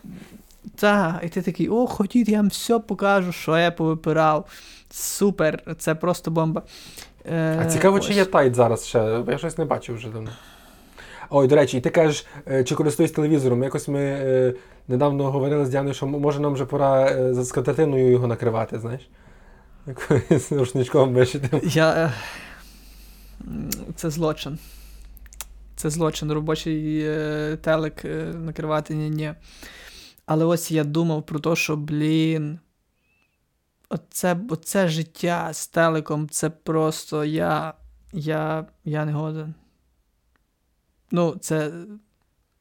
Так, і ти такий, о, ходіть, я вам все покажу, що я повипирав. Супер, це просто бомба. Е, А цікаво, ось. чи є Tide зараз ще, я щось не бачив вже давно. Ой, до речі, і ти кажеш, е, чи користуюсь телевізором. Якось ми е, недавно говорили з Діаною, що може нам вже пора е, за скатертиною його накривати, знаєш? Якоюсь рушничком вишитим. Я... Це злочин. Це злочин, робочий телек накривати ні-ні. Але ось я думав про те, що, блін. Оце, оце життя з телеком, це просто я. Я, я не годен. Ну, це.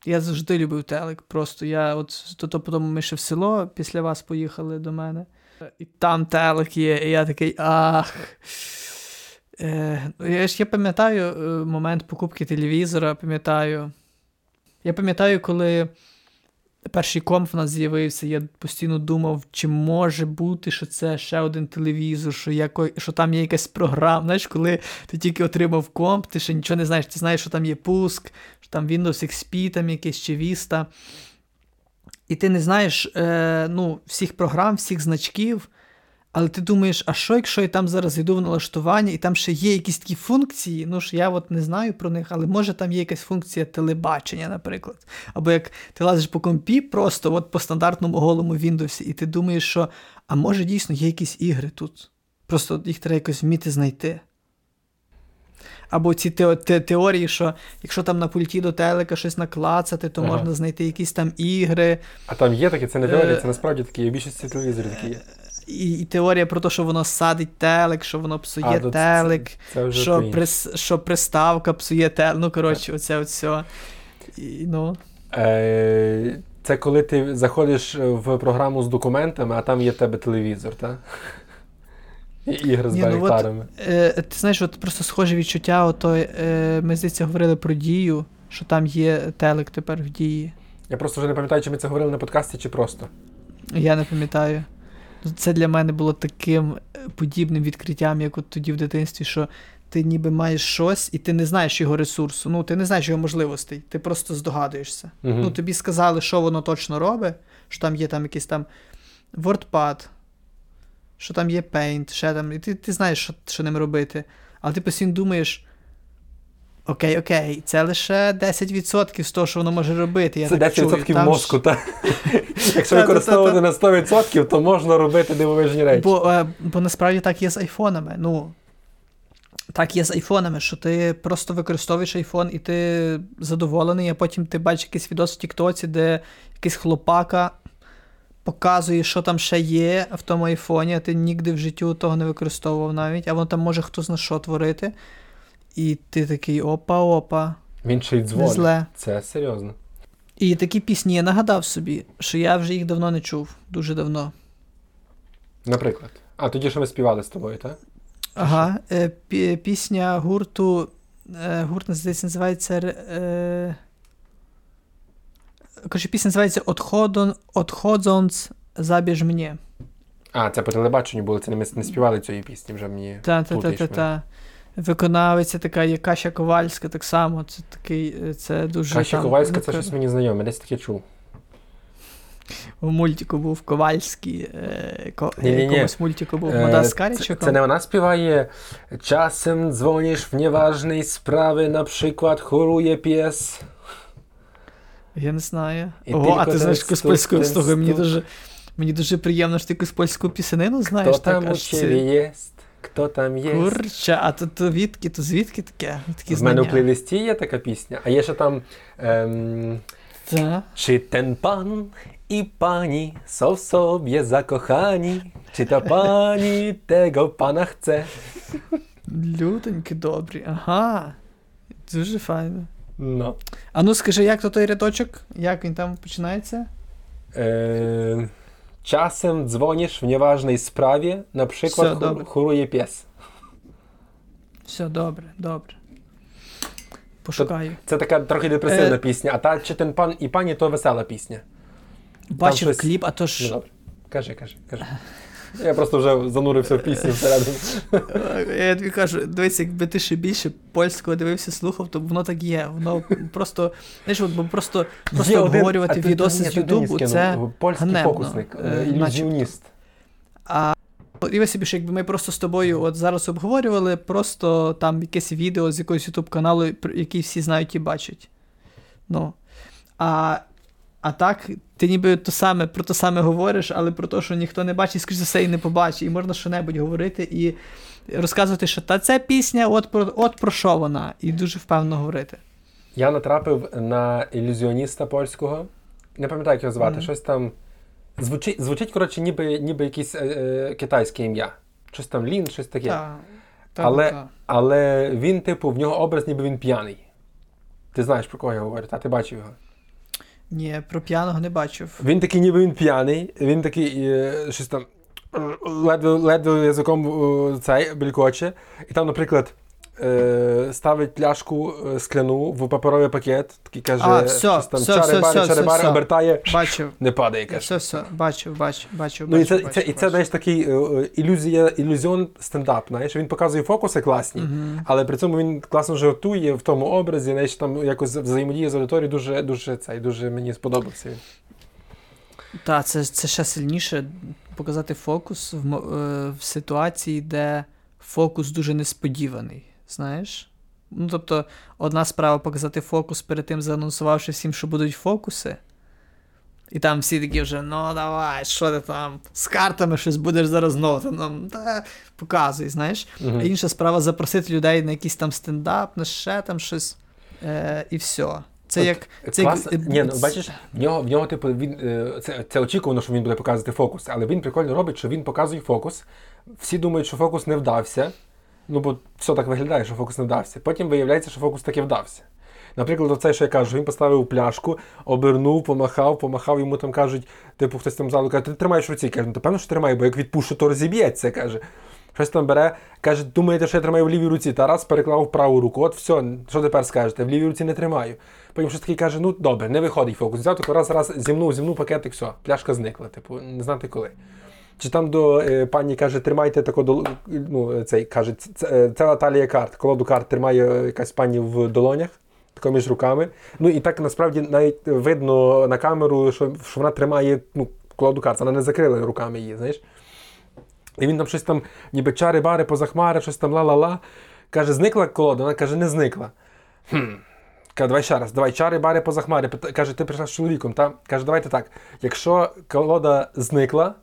Я завжди любив телек. Просто я от то, потім ми ще в село після вас поїхали до мене. І там телек є, і я такий ах. Е, я ж я пам'ятаю е, момент покупки телевізора, пам'ятаю. Я пам'ятаю, коли перший комп в нас з'явився, я постійно думав, чи може бути, що це ще один телевізор, що яко, що там є якась програма. Знаєш, коли ти тільки отримав комп, ти ще нічого не знаєш, ти знаєш, що там є пуск, що там Windows XP, там якийсь чи Vista. І ти не знаєш е, ну, всіх програм, всіх значків. Але ти думаєш, а що, якщо я там зараз йду в налаштування, і там ще є якісь такі функції, ну ж я от не знаю про них, але може там є якась функція телебачення, наприклад. Або як ти лазиш по компі просто от по стандартному голому Windows, і ти думаєш, що а може дійсно є якісь ігри тут. Просто їх треба якось вміти знайти. Або ці те, те, теорії, що якщо там на пульті до телека щось наклацати, то Ага. можна знайти якісь там ігри. А там є таке, це не теорія, Е, це насправді такі, більшості телевізорів такі є. І, і теорія про те, що воно садить телек, що воно псує А, це- телек. Це що, прис, що приставка псує те. Ну, коротше, оце от все. І, ну, Е, Це коли ти заходиш в програму з документами, а там є в тебе телевізор, так? І ігри з Ні, ну от- е, ти знаєш, от просто схоже відчуття, ото, е, ми здається говорили про дію, що там є телек тепер в дії. Я просто вже не пам'ятаю, чи ми це говорили на подкасті, чи просто. Я не пам'ятаю. Це для мене було таким е, подібним відкриттям, як от тоді в дитинстві, що ти ніби маєш щось, і ти не знаєш його ресурсу. Ну, ти не знаєш його можливостей, ти просто здогадуєшся. Мгм. Ну, тобі сказали, що воно точно робить, що там є там якийсь там WordPad, що там є Paint, ще там, і ти, ти знаєш, що, що ним робити. Але ти постійно думаєш. Окей, окей, це лише 10% з того, що воно може робити. Я це так 10% чую. Там мозку, так? Якщо використовувати на 100%, то можна робити дивовижні речі. Бо, е, бо насправді так є з айфонами. Ну, так є з айфонами, що ти просто використовуєш айфон і ти задоволений, а потім ти бачиш якийсь відос в Тіктоці, де якийсь хлопака показує, що там ще є в тому айфоні, а ти нігде в життю того не використовував навіть, а воно там може хто зна що творити. І ти такий опа-опа, Він ще й дзвонить. зле. Це серйозно. І такі пісні я нагадав собі, що я вже їх давно не чув, дуже давно. Наприклад. А тоді, що ми співали з тобою, так? Ага, е, пі- пісня гурту. Е, гурт здається, називається. Е, Коротше, пісня називається «Отходон, Отходзонц забіж мені. А, це по телебаченню було, це не ми не співали цієї пісні вже мені. плутаєш мене. Та-та-та-та-та. Виконавиця така є Каша Ковальська, так само. Це такий, е, це дуже. Каші там, Ковальська, це щось мені знайоме, десь таке чув. У мультику був Ковальський. Е, ко, Ні-ні-ні. якомусь мультику був Е, Мода з це, це не вона співає. Dzwonisz w nieważnej sprawy, na przykład choruje pies. Я не знаю. І Ого, а ти знаєш якусь польську слухай, мені дуже, мені дуже приємно, що ти якусь польську пісенину знаєш. Kto так, u аж це- ciebie jest? Kto там є? Курча, а то, то відки, то звідки таке? Такі В мене у плейлисті є така пісня, а є ще там. Ем, Та. Ten pan i pani są w sobie zakochani? Czy ta pani tego pana chce? Людоньки добрі, ага. Дуже файно. No. А ну скажи, як то той рядочок? Як він там починається? Em, czasem dzwonisz w nieważnej sprawie, na przykład Все, chor- добре. choruje pies. Все, добре, добре. Пошукаю. Це така трохи депресивна Е. пісня, а та чи ten пан і пані то весела пісня. Бачив щось- кліп, а то Ну ж. добре. Кажи, кажи, кажи. Я просто вже занурився в пісню всередину. Я тобі кажу, дивись, якби ти ще більше польського дивився, слухав, то воно так є. Воно просто, знаєш, от, бо просто, просто Є обговорювати ти- відоси з Ютубу, це. польський ганебно, фокусник, е, е, ілюзіоніст. А уяви собі, що якби ми просто з тобою от зараз обговорювали, просто там якесь відео з якогось ютуб каналу, який всі знають і бачать. Ну. А а так, ти ніби то саме, про те саме говориш, але про те, що ніхто не бачить, скоріше за все, і не побачить. І можна що-небудь говорити і розказувати, що та ця пісня, от про от про що вона, і дуже впевнено говорити. Я натрапив на ілюзіоніста польського, не пам'ятаю, як його звати, mm. щось там. Звучить, звучить коротше, ніби ніби якесь е, е, китайське ім'я. Щось там Лін, щось таке. Та, та, але та. але він, типу, в нього образ, ніби він п'яний. Ти знаєш, про кого я говорю, та ти бачив його? Ні, про п'яного не бачив. Він такий, ніби він п'яний, він такий е, щось там ледве ледве язиком е, цей белькоче. І там, наприклад, ставить пляшку е, скляну в паперовий пакет, такий каже, а, все, там все, чари-бари, все, чари-бари, все, обертає, бачив. не падає. каже. Все, все, бачив, бачив, бачив. Ну, і це, бачив, це, і це бачив. знаєш, такий е, ілюзія, ілюзіон стендап. Знаєш, він показує фокуси класні, Мгм. але при цьому він класно жартує в тому образі, знаєш, там якось взаємодіє з аудиторією дуже, дуже, цей, дуже мені сподобався він. Так, це, це ще сильніше показати фокус в, е, в ситуації, де фокус дуже несподіваний. Знаєш? Ну, тобто, одна справа показати фокус перед тим, заанонсувавши всім, що будуть фокуси. І там всі такі вже, ну давай, що ти там, з картами щось будеш зараз нам, та, показуй, знаєш. Мгм. А інша справа запросити людей на якийсь там стендап, на ще там щось. Е, і все. Це От як. Це Класно. як Ні, ну бачиш, в нього, в нього, типу, він е, це, це очікувано, що він буде показувати фокус, але він прикольно робить, що він показує фокус. Всі думають, що фокус не вдався. Ну, бо все так виглядає, що фокус не вдався. Потім виявляється, що фокус таки вдався. Наприклад, оце, що я кажу, він поставив пляшку, обернув, помахав, помахав, йому там кажуть, типу, хтось там залу каже, ти тримаєш в руці. Каже, ну, то певно, що тримаю, бо як відпущу, то розіб'ється. каже. Щось там бере, каже, думаєте, що я тримаю в лівій руці. Тарас переклав в праву руку. От все, що тепер скажете? В лівій руці не тримаю. Потім щось такий каже, ну добре, не виходить фокус. Взяв тако раз, раз, зімнув, зімнув пакетик, все, пляшка зникла, типу, не знати коли. Чи там до е, пані каже, тримайте тако до ну, цей каже, це, це, карт. Колоду карт тримає якась пані в долонях, тако між руками. Ну і так насправді навіть видно на камеру, що, що вона тримає ну, колоду карт, вона не закрила руками її, знаєш. І він там щось там, ніби чари-бари, позахмари, щось там ла-ла-ла. Каже, зникла колода? Вона каже, не зникла. Хм. Каже, давай ще раз, давай чари, бари, позахмари. Каже, ти прийшла з чоловіком, та? Каже, давайте так. Якщо колода зникла,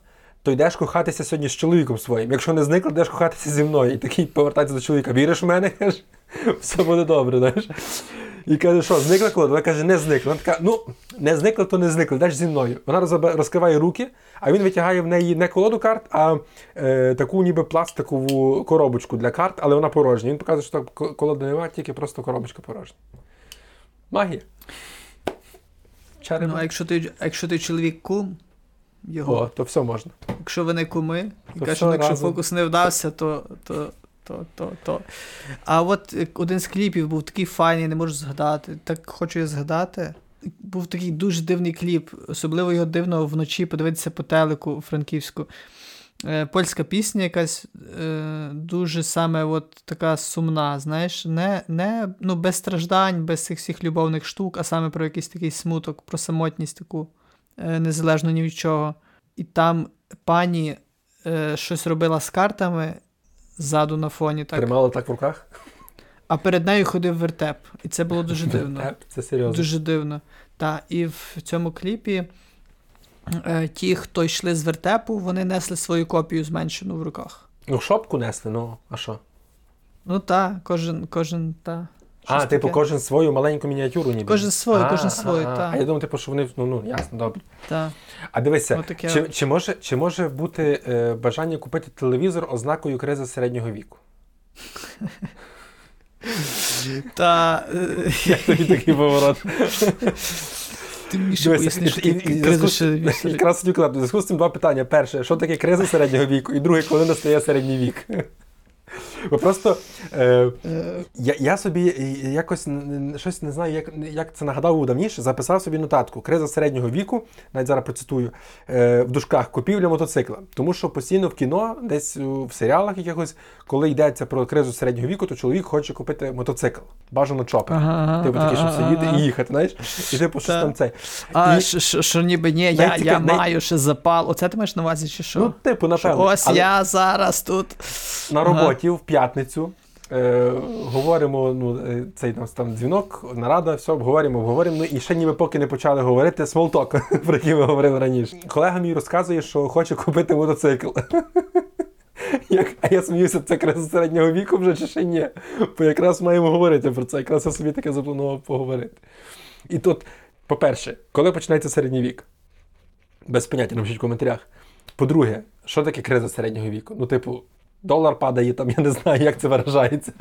то йдеш кохатися сьогодні з чоловіком своїм. Якщо не зникла, йдеш кохатися зі мною. І такий повертається до чоловіка. Віриш в мене? Каже, все буде добре, знаєш. І каже, що, зникла колода? Вона каже, не зникла. Вона така, ну, не зникла, то не зникла, йдеш зі мною. Вона розкриває руки, а він витягає в неї не колоду карт, а е, таку ніби пластикову коробочку для карт, але вона порожня. Він показує, що там ко- колоди немає, тільки просто коробочка порожня. Магія. Чари Ну, а якщо ти, якщо ти чоловік кум, його, О, то все можна. якщо ви не куми, і То каже, ну, якщо разом. фокус не вдався, то, то, то, то, то. А от е, один з кліпів був такий файний, не можу згадати. Так хочу я згадати. Був такий дуже дивний кліп, особливо його дивно вночі подивитися по телеку франківську. Е, Польська пісня якась е, дуже саме от така сумна, знаєш, не, не ну, без страждань, без цих всіх любовних штук, а саме про якийсь такий смуток, про самотність таку, незалежно ні від чого. І там пані е, щось робила з картами ззаду на фоні, так, Тримала так в руках. а перед нею ходив вертеп. І це було дуже дивно. Е, Це серйозно. Дуже дивно. Та, і в цьому кліпі е, ті, хто йшли з вертепу, вони несли свою копію зменшену в руках. Ну, шопку несли, ну, а що? Ну та, кожен, кожен, та. А, щось типу, таке. кожен свою маленьку мініатюру ніби. Кожен свою, А, кожен свою, а. та. А я думав, типу, що вони, ну, ну, ясно, добре. Та. А дивися, Отаке чи, от. чи, може, чи може бути е, бажання купити телевізор ознакою кризи середнього віку? Та е, Як тобі такий поворот? ти мені ще Дивися, поясниш, і- і- таке і криза зв'язку Якраз в зв'язку з цим два питання. Перше, що таке криза середнього віку? І друге, коли настає середній вік? Бо просто е, Е, я, я собі якось щось не знаю, як, як це нагадав давніше, записав собі нотатку. Криза середнього віку, навіть зараз процитую, е, в дужках купівля мотоцикла. Тому що постійно в кіно, десь в серіалах якихось, коли йдеться про кризу середнього віку, то чоловік хоче купити мотоцикл. Бажано чопер. Ага, Типу такий, щоб сидіти і їхати, знаєш? І типу щось там цей. А, І- що, що, що ніби ні, я, я маю ще запал. Оце ти маєш на увазі, чи що? Ну, типу, Що напевно. ось Але я зараз тут. на Ага. роботі в п'ятницю е, говоримо, ну, е, цей там, там дзвінок, нарада, все, обговорюємо, обговорюємо. Ну і ще ніби поки не почали говорити small talk, про який ми говорили раніше. Колега мій розказує, що хоче купити мотоцикл. Як, А я сміюся, це якраз середнього віку вже чи ще ні. Бо якраз маємо говорити про це. Якраз я собі таке запланував поговорити. І тут, по-перше, коли починається середній вік? Без поняття напишіть в коментарях. По-друге, що таке криза середнього віку? Ну, типу, долар падає, там я не знаю, як це виражається.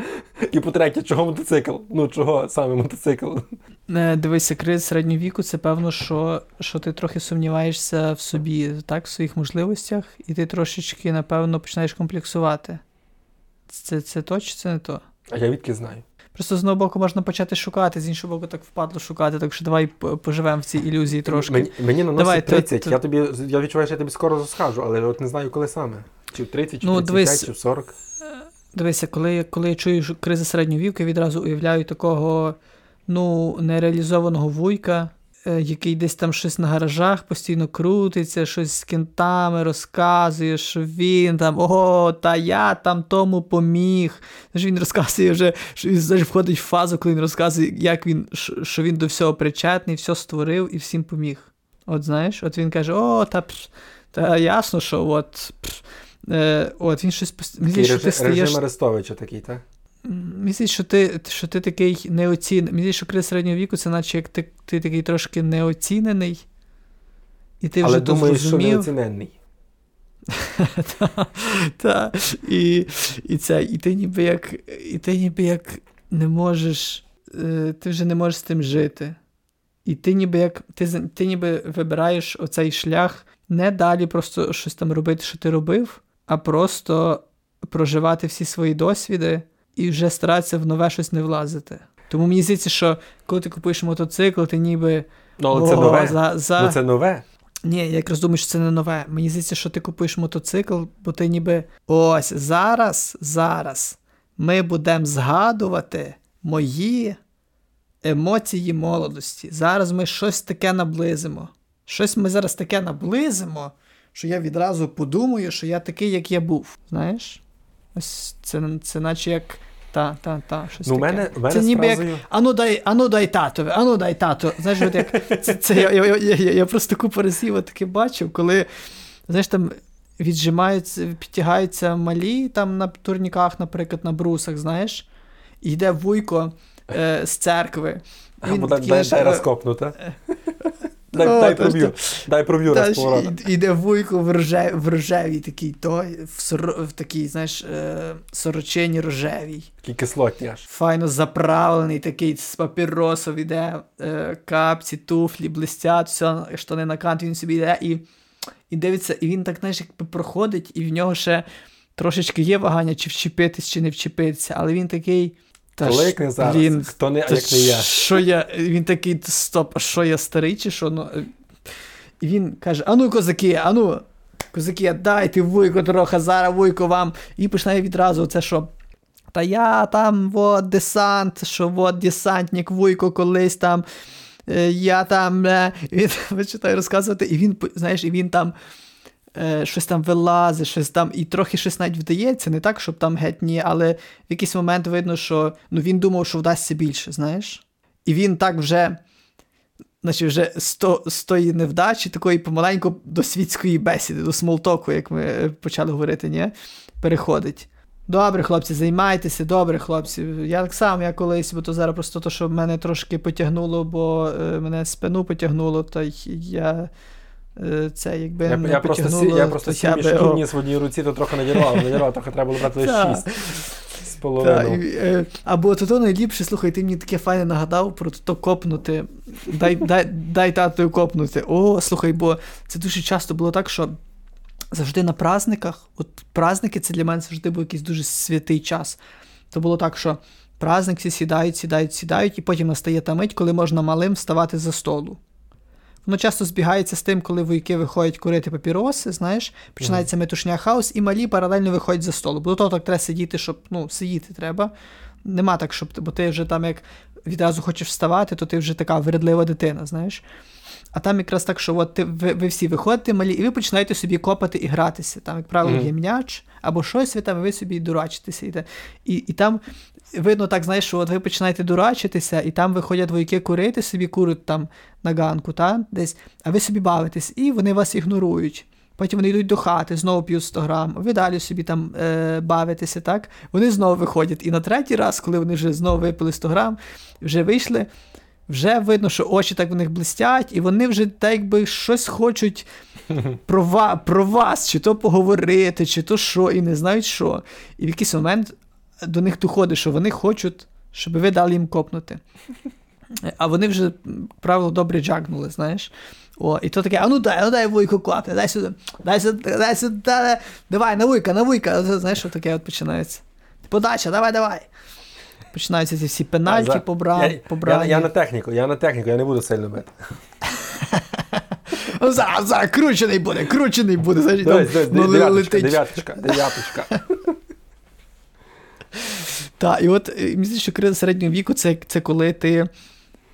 І по-третє, чого мотоцикл? Ну, чого саме мотоцикл? Не, Дивися, криза середнього віку це певно, що що ти трохи сумніваєшся в собі, так, в своїх можливостях, і ти трошечки, напевно, починаєш комплексувати. Це це то чи це не то? А я відки знаю. Просто з одного боку можна почати шукати, з іншого боку, так впадло шукати, так що давай поживемо в цій ілюзії трошки. Мені мені наносить давай, 30. То, то... Я тобі я відчуваю, що я тобі скоро розкажу, але от не знаю, коли саме. Чи в 30, чи ну, 35, дивись, чи в 40. Дивися, коли коли я чую що криза середнього віку, відразу уявляю такого ну, нереалізованого вуйка, е, який десь там щось на гаражах постійно крутиться, щось з кентами розказує, що він там, о, та я там тому поміг. Знаєш, Він розказує вже, що він входить в фазу, коли він розказує, як він, що він до всього причетний, все створив і всім поміг. От знаєш, от він каже: О, та, та ясно, що от. Е, От він щось Мені що ти стаєш... Режим Арестовича такий, так? Мені здається, що ти що ти такий неоцінений. Мені здається, що криза середнього віку це наче як ти ти такий трошки неоцінений. І ти Але вже думаєш, що неоцінений. Та, і і, це, і ти ніби як і ти ніби як не можеш, е, ти вже не можеш з тим жити. І ти ніби як ти, ти ніби вибираєш оцей шлях не далі просто щось там робити, що ти робив, а просто проживати всі свої досвіди і вже старатися в нове щось не влазити. Тому мені здається, що коли ти купуєш мотоцикл, ти ніби. Ну, але це нове. За, за... Ну, це нове. Ні, я якраз думаю, що це не нове. Мені здається, що ти купуєш мотоцикл, бо ти ніби ось зараз, зараз ми будемо згадувати мої емоції молодості. Зараз ми щось таке наблизимо. Щось ми зараз таке наблизимо, що я відразу подумаю, що я такий, як я був. Знаєш? Ось це це наче як. Та, та, та, щось ну, таке. Мене, мене це ніби як ану дай ану дай татові, ану дай тато. Знаєш, от як це, це я, я, я, я, я просто купу разів таке бачив, коли знаєш, там віджимаються, підтягаються малі там на турніках, наприклад, на брусах, знаєш, і йде вуйко е, з церкви. Він, дай, дай, дай розкопнути. Дай О, дай проб'ю, дай проб'ю раз поворота. Іде вуйко в рожевій, в рожевій такій, той, в, сор, в такій, знаєш, е, сорочині рожевій. Такий кислотні аж. Файно заправлений, такий з папіросом іде, е, капці, туфлі, блистять, все, штани на кант, він собі йде і і дивиться, і він так, знаєш, якби проходить, і в нього ще трошечки є вагання, чи вчепитись, чи не вчепитися, але він такий. Та Коли як не зараз, він, хто не, та як не я. Що я. Він такий, стоп, а що я старий, чи що? Ну, І він каже: Ану, козаки, ану, козаки, дайте вуйко трохи, зараз вуйко вам. І починає відразу це що. Та я там от десант, що от десантник вуйко колись там. Е, я там. Е, він починає розказувати, і він, знаєш, і він там е, щось там вилазить, щось там, і трохи щось навіть вдається, не так, щоб там геть ні, але в якийсь момент видно, що ну, він думав, що вдасться більше, знаєш? І він так вже. Значить, вже з, тої невдачі, такої помаленьку до світської бесіди, до смолтоку, як ми е, почали говорити, ні? переходить. Добре, хлопці, займайтеся, добре, хлопці. Я так само, я колись, бо то зараз просто то, що мене трошки потягнуло, бо е, мене спину потягнуло, то я це якби я, не я просто я просто сім мішків в одній руці, то трохи надірвав, надірвав, трохи треба було брати лише шість з половиною. Е, або то то найліпше, слухай, ти мені таке файне нагадав про то копнути. Дай дай, дай татою копнути. О, слухай, бо це дуже часто було так, що завжди на праздниках, от праздники це для мене завжди був якийсь дуже святий час. То було так, що праздник всі сідають, сідають, сідають, і потім настає та мить, коли можна малим вставати за столу. Воно часто збігається з тим, коли вояки виходять курити папіроси, знаєш, починається метушня хаос, і малі паралельно виходять за столу. Бо до того так треба сидіти, щоб ну, сидіти треба. Нема так, щоб бо ти вже там як відразу хочеш вставати, то ти вже така вередлива дитина, знаєш. А там якраз так, що от ти, ви, ви всі виходите малі, і ви починаєте собі копати і гратися. Там, як правило, mm-hmm. є м'яч або щось, ви там, і ви собі дурачитеся. І, і, і там видно так, знаєш, що от ви починаєте дурачитися, і там виходять вояки курити, собі курить там на ганку, та, десь, а ви собі бавитесь, і вони вас ігнорують. Потім вони йдуть до хати, знову п'ють 100 грам, ви далі собі там е, бавитеся, так? Вони знову виходять. І на третій раз, коли вони вже знову випили 100 грам, вже вийшли, вже видно, що очі так в них блистять, і вони вже так якби щось хочуть про вас, про вас, чи то поговорити, чи то що, і не знають що. І в якийсь момент до них доходить, що вони хочуть, щоб ви дали їм копнути. А вони вже, правило, добре джагнули, знаєш. О, І то таке, а ну дай, ну дай вуйку копни, дай сюди, дай сюди, дай сюди, дай, давай, на вуйка, на вуйка. Знаєш, що таке от починається. Подача, давай, давай. Починаються ці всі пенальті побрати. Я, я, я на техніку, я на техніку, я не буду сильно бити. Зараз, зараз, кручений буде, кручений буде. Знаєш, там, дивись, ну, дев'яточка, дев'яточка, дев'яточка. Так, і от е, мені здається, що криза середнього віку це, це коли ти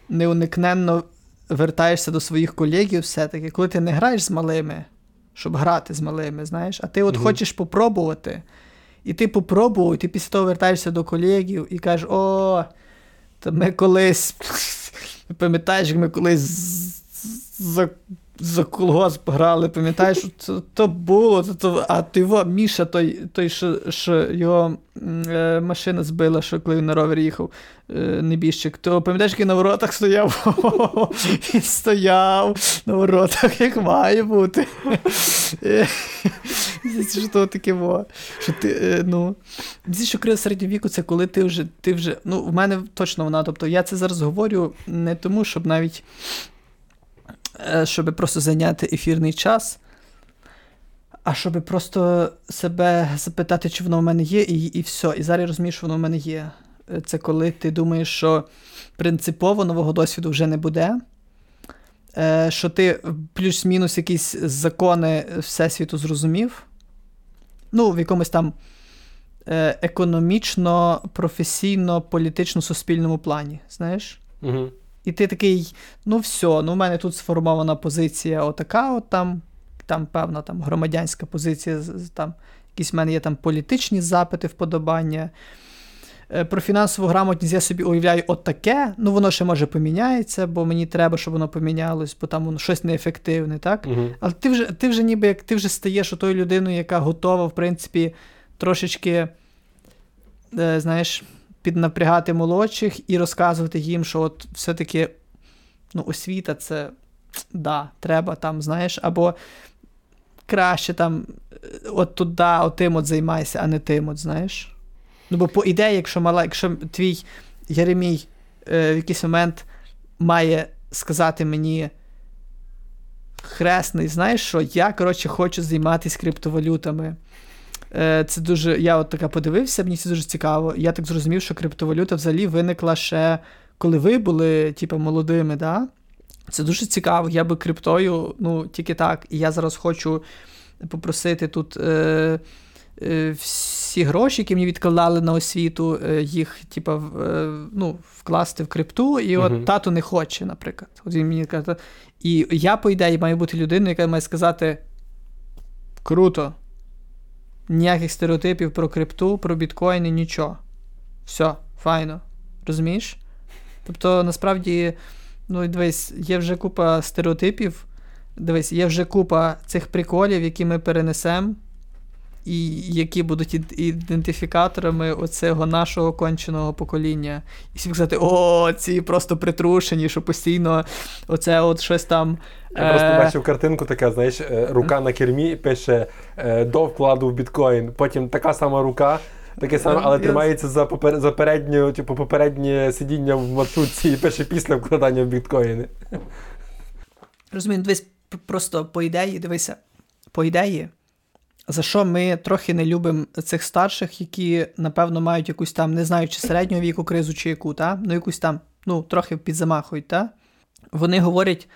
неуникненно вертаєшся до своїх колегів, все-таки, коли ти не граєш з малими, щоб грати з малими, знаєш, а ти от угу. хочеш попробувати. І ти попробував, і ти після того вертаєшся до колегів і кажеш, о, то ми колись. Пам'ятаєш, як ми колись за колгосп грали, пам'ятаєш, то, то було, то, то, а ти його, Міша, той, той що, що його е, машина збила, що коли він на ровер їхав, е, небіжчик, то пам'ятаєш, який на воротах стояв? Він стояв на воротах, як має бути. Що то таке було? Що ти, е, ну, що криза середнього віку це коли ти вже, ти вже, ну, в мене точно вона, тобто я це зараз говорю не тому, щоб навіть. Е, щоб просто зайняти ефірний час, а щоб просто себе запитати, чи воно в мене є, і і все. І зараз я розумію, що воно в мене є. Е, це коли ти думаєш, що принципово нового досвіду вже не буде. Е, що ти плюс-мінус якісь закони Всесвіту зрозумів. Ну, в якомусь там економічно, професійно, політично суспільному плані. Знаєш? Угу. І ти такий, ну все, ну в мене тут сформована позиція отака, от там, там певна там громадянська позиція, там якісь в мене є там політичні запити, вподобання. Е, про фінансову грамотність я собі уявляю от таке, ну воно ще може поміняється, бо мені треба, щоб воно помінялось, бо там воно щось неефективне, так? Угу. Але ти вже ти вже ніби як ти вже стаєш тою людиною, яка готова, в принципі, трошечки, е, знаєш, піднапрягати молодших і розказувати їм, що от все-таки ну, освіта це да, треба там, знаєш, або краще там от туди, от тим от займайся, а не тим, от, знаєш. Ну, бо по ідеї, якщо мала, якщо твій Єремій е, в якийсь момент має сказати мені. Хресний, знаєш що? Я, коротше, хочу займатися криптовалютами. Е, це дуже. Я от така подивився, мені це дуже цікаво. Я так зрозумів, що криптовалюта взагалі виникла ще коли ви були, типу, молодими. да? Це дуже цікаво. Я би криптою, ну, тільки так. І я зараз хочу попросити тут е, е, всі гроші, які мені відкладали на освіту, е, їх, типу, е, ну, вкласти в крипту. І от uh тато не хоче, наприклад. От він мені каже, І я, по ідеї, маю бути людиною, яка має сказати: круто ніяких стереотипів про крипту, про біткоїни, нічого. Все, файно. Розумієш? Тобто, насправді, ну, дивись, є вже купа стереотипів. Дивись, є вже купа цих приколів, які ми перенесемо і які будуть ідентифікаторами оцього нашого конченого покоління. І всі сказати, о, ці просто притрушені, що постійно оце от щось там. Я е... просто бачив картинку, така, знаєш, е, рука на кермі пише е, до вкладу в біткоін. Потім така сама рука. Таке саме, але тримається за попер... за переднє, типу, попереднє сидіння в маршрутці і пише після вкладання в біткоїни. Розумію, дивись, просто по ідеї, дивися, по ідеї, за що ми трохи не любимо цих старших, які, напевно, мають якусь там, не знаю, чи середнього віку кризу, чи яку, та? ну якусь там, ну, трохи підзамахують, та? Вони говорять,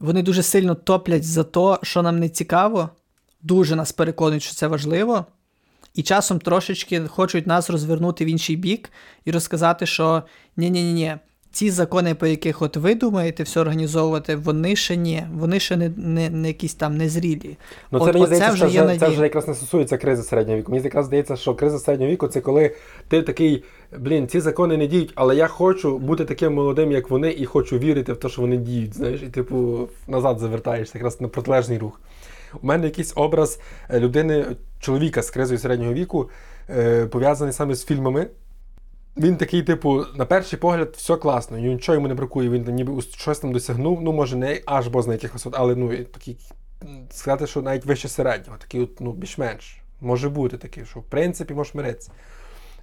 вони дуже сильно топлять за те, що нам не цікаво, дуже нас переконують, що це важливо. І часом трошечки хочуть нас розвернути в інший бік і розказати, що ні-ні-ні, ці закони, по яких от ви думаєте все організовувати, вони ще ні, вони ще не не, не якісь там незрілі. Ну, це от, мені здається, це, вже, це вже якраз не стосується кризи середнього віку. Мені якраз здається, що криза середнього віку це коли ти такий, блін, ці закони не діють, але я хочу бути таким молодим, як вони, і хочу вірити в те, що вони діють. Знаєш, і типу назад завертаєшся, якраз на протилежний рух. У мене якийсь образ е, людини, чоловіка з кризою середнього віку, е, пов'язаний саме з фільмами. Він такий, типу, на перший погляд, все класно, нічого йому не бракує, він ніби щось там досягнув, ну, може, не аж бозна якихось, але ну, такий, сказати, що навіть вище середнього, такий, ну, більш-менш. Може бути такий, що в принципі можеш миритися.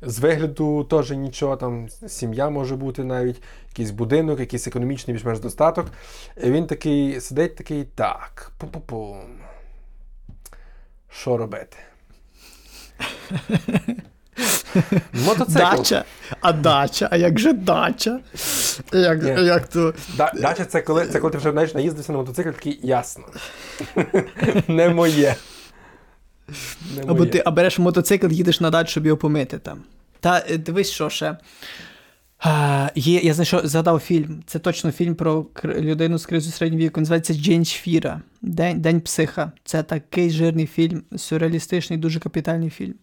З вигляду теж нічого, там сім'я може бути навіть, якийсь будинок, якийсь економічний більш-менш достаток. І Він такий сидить, такий, так, пу-пу-пу. Що робити? Мотоцикл. Дача, а дача, а як же дача? Як, як то... Да, Дача це коли це коли ти вже знаєш, наїздився на мотоцикл, такий ясно. Не моє. Не Або моє. ти а береш мотоцикл, їдеш на дачу, щоб його помити там. Та е, дивись, що ще. А, є, Я знайшов, згадав фільм. Це точно фільм про людину з кризою середнього віку. Називається Джейн Шфіра. День День психа. Це такий жирний фільм, сюрреалістичний, дуже капітальний фільм.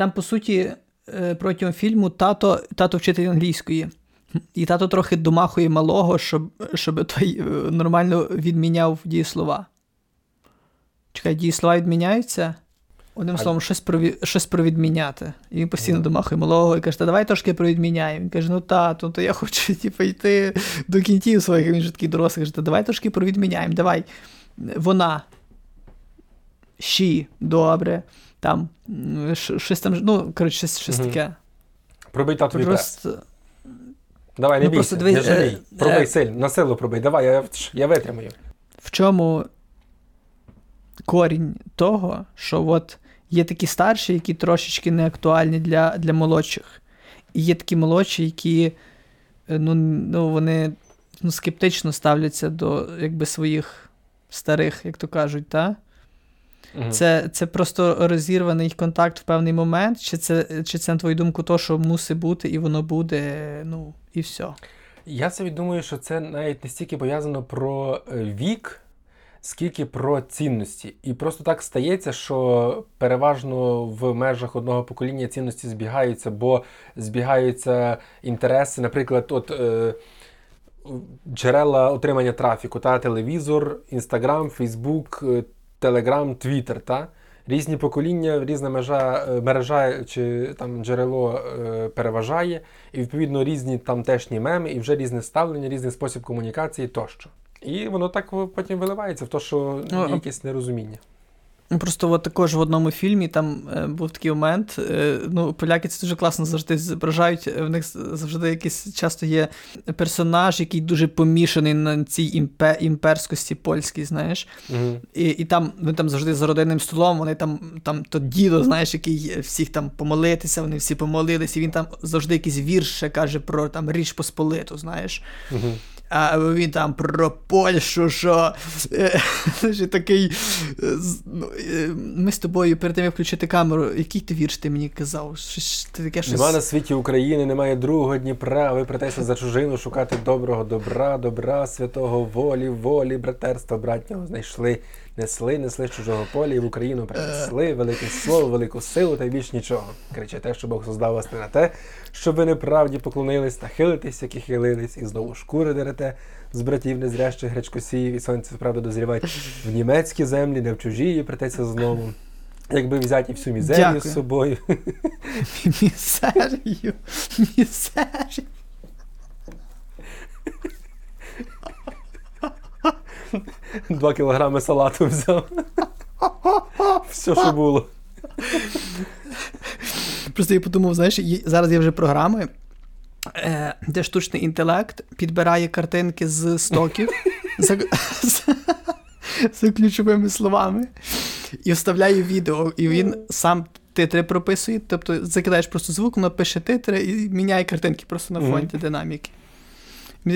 Там, по суті, Е, протягом фільму тато тато вчитель англійської. І тато трохи домахує малого, щоб щоб той е, нормально відміняв дієслова. Чекай, дієслова відміняються? Одним словом, щось про щось про відміняти. І він постійно mm. домахує малого і каже, та давай трошки провідміняємо. Він каже, ну тато, то я хочу типу, йти до кінців своїх, він же такий дорослий, каже, та давай трошки провідміняємо, давай. Вона. She, добре там щось там, ну, коротше, щось, щось угу. таке. Пробий татові просто... Давай, не ну, бійся, дивись, не жалій. Е, пробий е, сильно, на силу пробий, давай, я я витримаю. В чому корінь того, що от є такі старші, які трошечки не актуальні для для молодших. І є такі молодші, які е, ну, ну, вони ну, скептично ставляться до якби, своїх старих, як то кажуть, так? Це це просто розірваний контакт в певний момент, чи це, чи це на твою думку, то, що мусить бути, і воно буде, ну, і все. Я собі думаю, що це навіть не стільки пов'язано про е, вік, скільки про цінності. І просто так стається, що переважно в межах одного покоління цінності збігаються, бо збігаються інтереси, наприклад, от. Е, Джерела отримання трафіку, та телевізор, інстаграм, фейсбук, Телеграм, Твіттер, та? Різні покоління, різна межа, е, мережа чи там джерело е, переважає, і відповідно різні там тешні меми, і вже різне ставлення, різний спосіб комунікації тощо. І воно так потім виливається в те, що є ну, якесь нерозуміння. Ну, просто от також в одному фільмі там е, був такий момент. Е, ну, Поляки це дуже класно завжди зображають. В них завжди якийсь часто є персонаж, який дуже помішаний на цій імпе, імперськості польській, знаєш. Mm-hmm. І і там вони там завжди за родинним столом, вони там там то дідо, знаєш, який всіх там помолитися, вони всі помолились, і він там завжди якийсь вірш каже про там Річ Посполиту, знаєш. Mm-hmm а він там про Польщу, що що такий. Ну, ми з тобою перед тим як включити камеру, який ти вірш ти мені казав? ти таке, щось... Нема на світі України, немає другого Дніпра, ви притеся за чужину шукати доброго добра, добра, святого волі, волі, братерства, братнього знайшли несли, несли з чужого поля і в Україну принесли велике слово, велику силу та й більш нічого. Кричите, що Бог создав вас не на те, щоб ви неправді поклонились та хилитесь, як і хилились, і знову шкури дерете з братів незрящих гречкосіїв, і сонце правда дозрівають в німецькі землі, не в чужі, і притеться знову. Якби взяти всю мізерію Дякую. з собою. Мізерію. Мізерію. Два кілограми салату взяв. Все, що було. Просто я подумав, знаєш, зараз є вже програми, е, де штучний інтелект підбирає картинки з стоків за, за ключовими словами і вставляє відео, і він сам титри прописує, тобто закидаєш просто звук, воно пише титри і міняє картинки просто на mm-hmm. динаміки.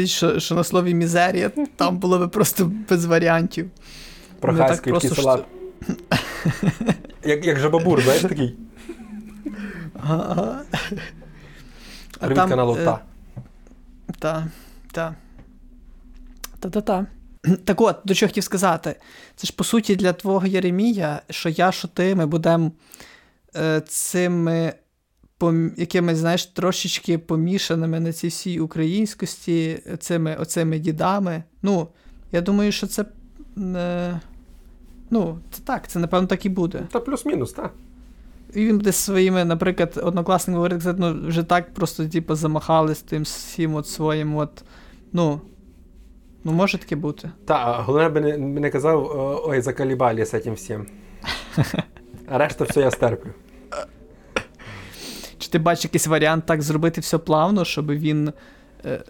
Що, що на слові мізерія там було би просто без варіантів. Прохаський салат. Як як жабабур, знаєш такий. Ага. Привіт каналу е, Та. Та, та. Та-та-та. Так от, до чого хотів сказати. Це ж по суті для твого Єремія, що я, що ти, ми будемо е, цими пом... якимись, знаєш, трошечки помішаними на цій всій українськості, цими оцими дідами. Ну, я думаю, що це. Е, ну, це так, це напевно так і буде. Та плюс-мінус, так. І він буде зі своїми, наприклад, однокласниками говорить, ну, вже так просто, типу, замахались тим всім от своїм, от. Ну. Ну, може таке бути. Та, головне би не, не казав, ой, закалібалі з цим всім. А решта все я стерплю. Ти бачиш якийсь варіант так зробити все плавно, щоб він. е,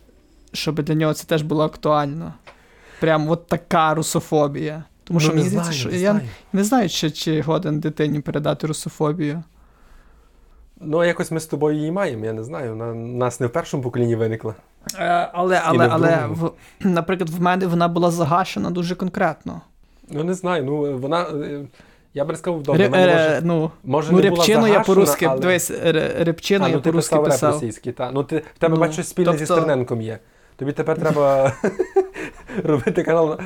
Щоб для нього це теж було актуально? Прям от така русофобія. Тому що ну, мені не здається, знаю, що не я знаю. не знаю, чи, чи годен дитині передати русофобію. Ну, якось ми з тобою її маємо, я не знаю. Вона нас не в першому поколінні виникла. Е, але, але, але в, наприклад, в мене вона була загашена дуже конкретно. Ну, не знаю, ну вона. Я би не сказав, Ре, ре, може, ну, може ну, не була репчину я по-русски. але... Дивись, репчину а, ну, по-русски писав писав. російський, та. Ну, ти, в тебе Ну, бачиш щось спільне зі тобто- Стерненком є. Тобі тепер треба робити канал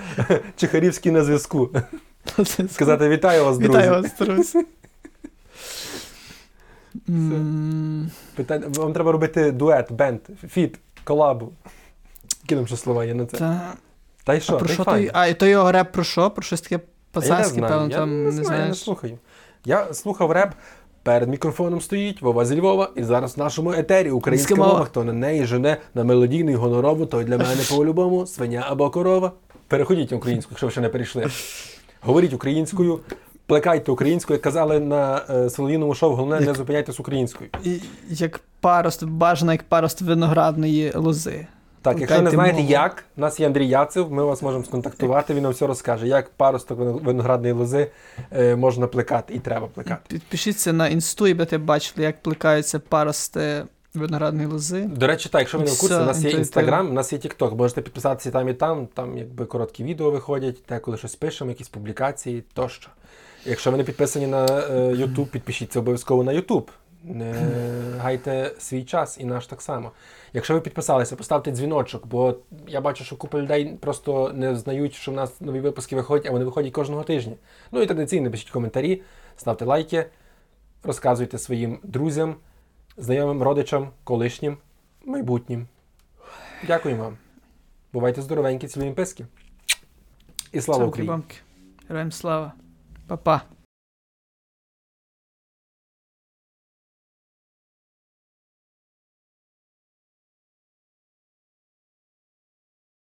Чехарівський на зв'язку. Сказати вітаю вас, друзі. Вітаю вас, друзі. Питання, вам треба робити дует, бенд, фіт, колабу. Які там ще слова є на це? Та, й а що? про та й що той? А і той його реп про що? Про щось таке Я не пацанське, певно, я там не не знаю, я не слухаю. Я слухав реп. Перед мікрофоном стоїть Вова зі Львова, і зараз в нашому етері українська мова. хто на неї жене на мелодійну і гонорову, той для мене по-любому свиня або корова. Переходіть на українську, якщо ви ще не перейшли. Говоріть українською, плекайте українською, як казали на е, солов'їному шоу, головне не зупиняйтесь українською. І, як парост, бажано як парост виноградної лози. Так, якщо не знаєте, мову. як, у нас є Андрій Яцев, ми вас можемо сконтактувати, він нам все розкаже, як паросток виноградної лози е, можна плекати і треба плекати. Підпишіться на інсту, і будете бачили, як плекаються парости виноградної лози. До речі, так, якщо ви не в курсі, у нас є інстаграм, у нас є Тікток. Можете підписатися і там і там. Там якби короткі відео виходять, деколи щось пишемо, якісь публікації тощо. Якщо ви не підписані на е, YouTube, підпишіться обов'язково на YouTube. Не гайте свій час і наш так само. Якщо ви підписалися, поставте дзвіночок, бо я бачу, що купа людей просто не знають, що в нас нові випуски виходять, а вони виходять кожного тижня. Ну і традиційно пишіть коментарі, ставте лайки, розказуйте своїм друзям, знайомим, родичам, колишнім, майбутнім. Дякуємо вам. Бувайте здоровенькі, цілуємо писки. І слава Україні! Героям слава. Па-па.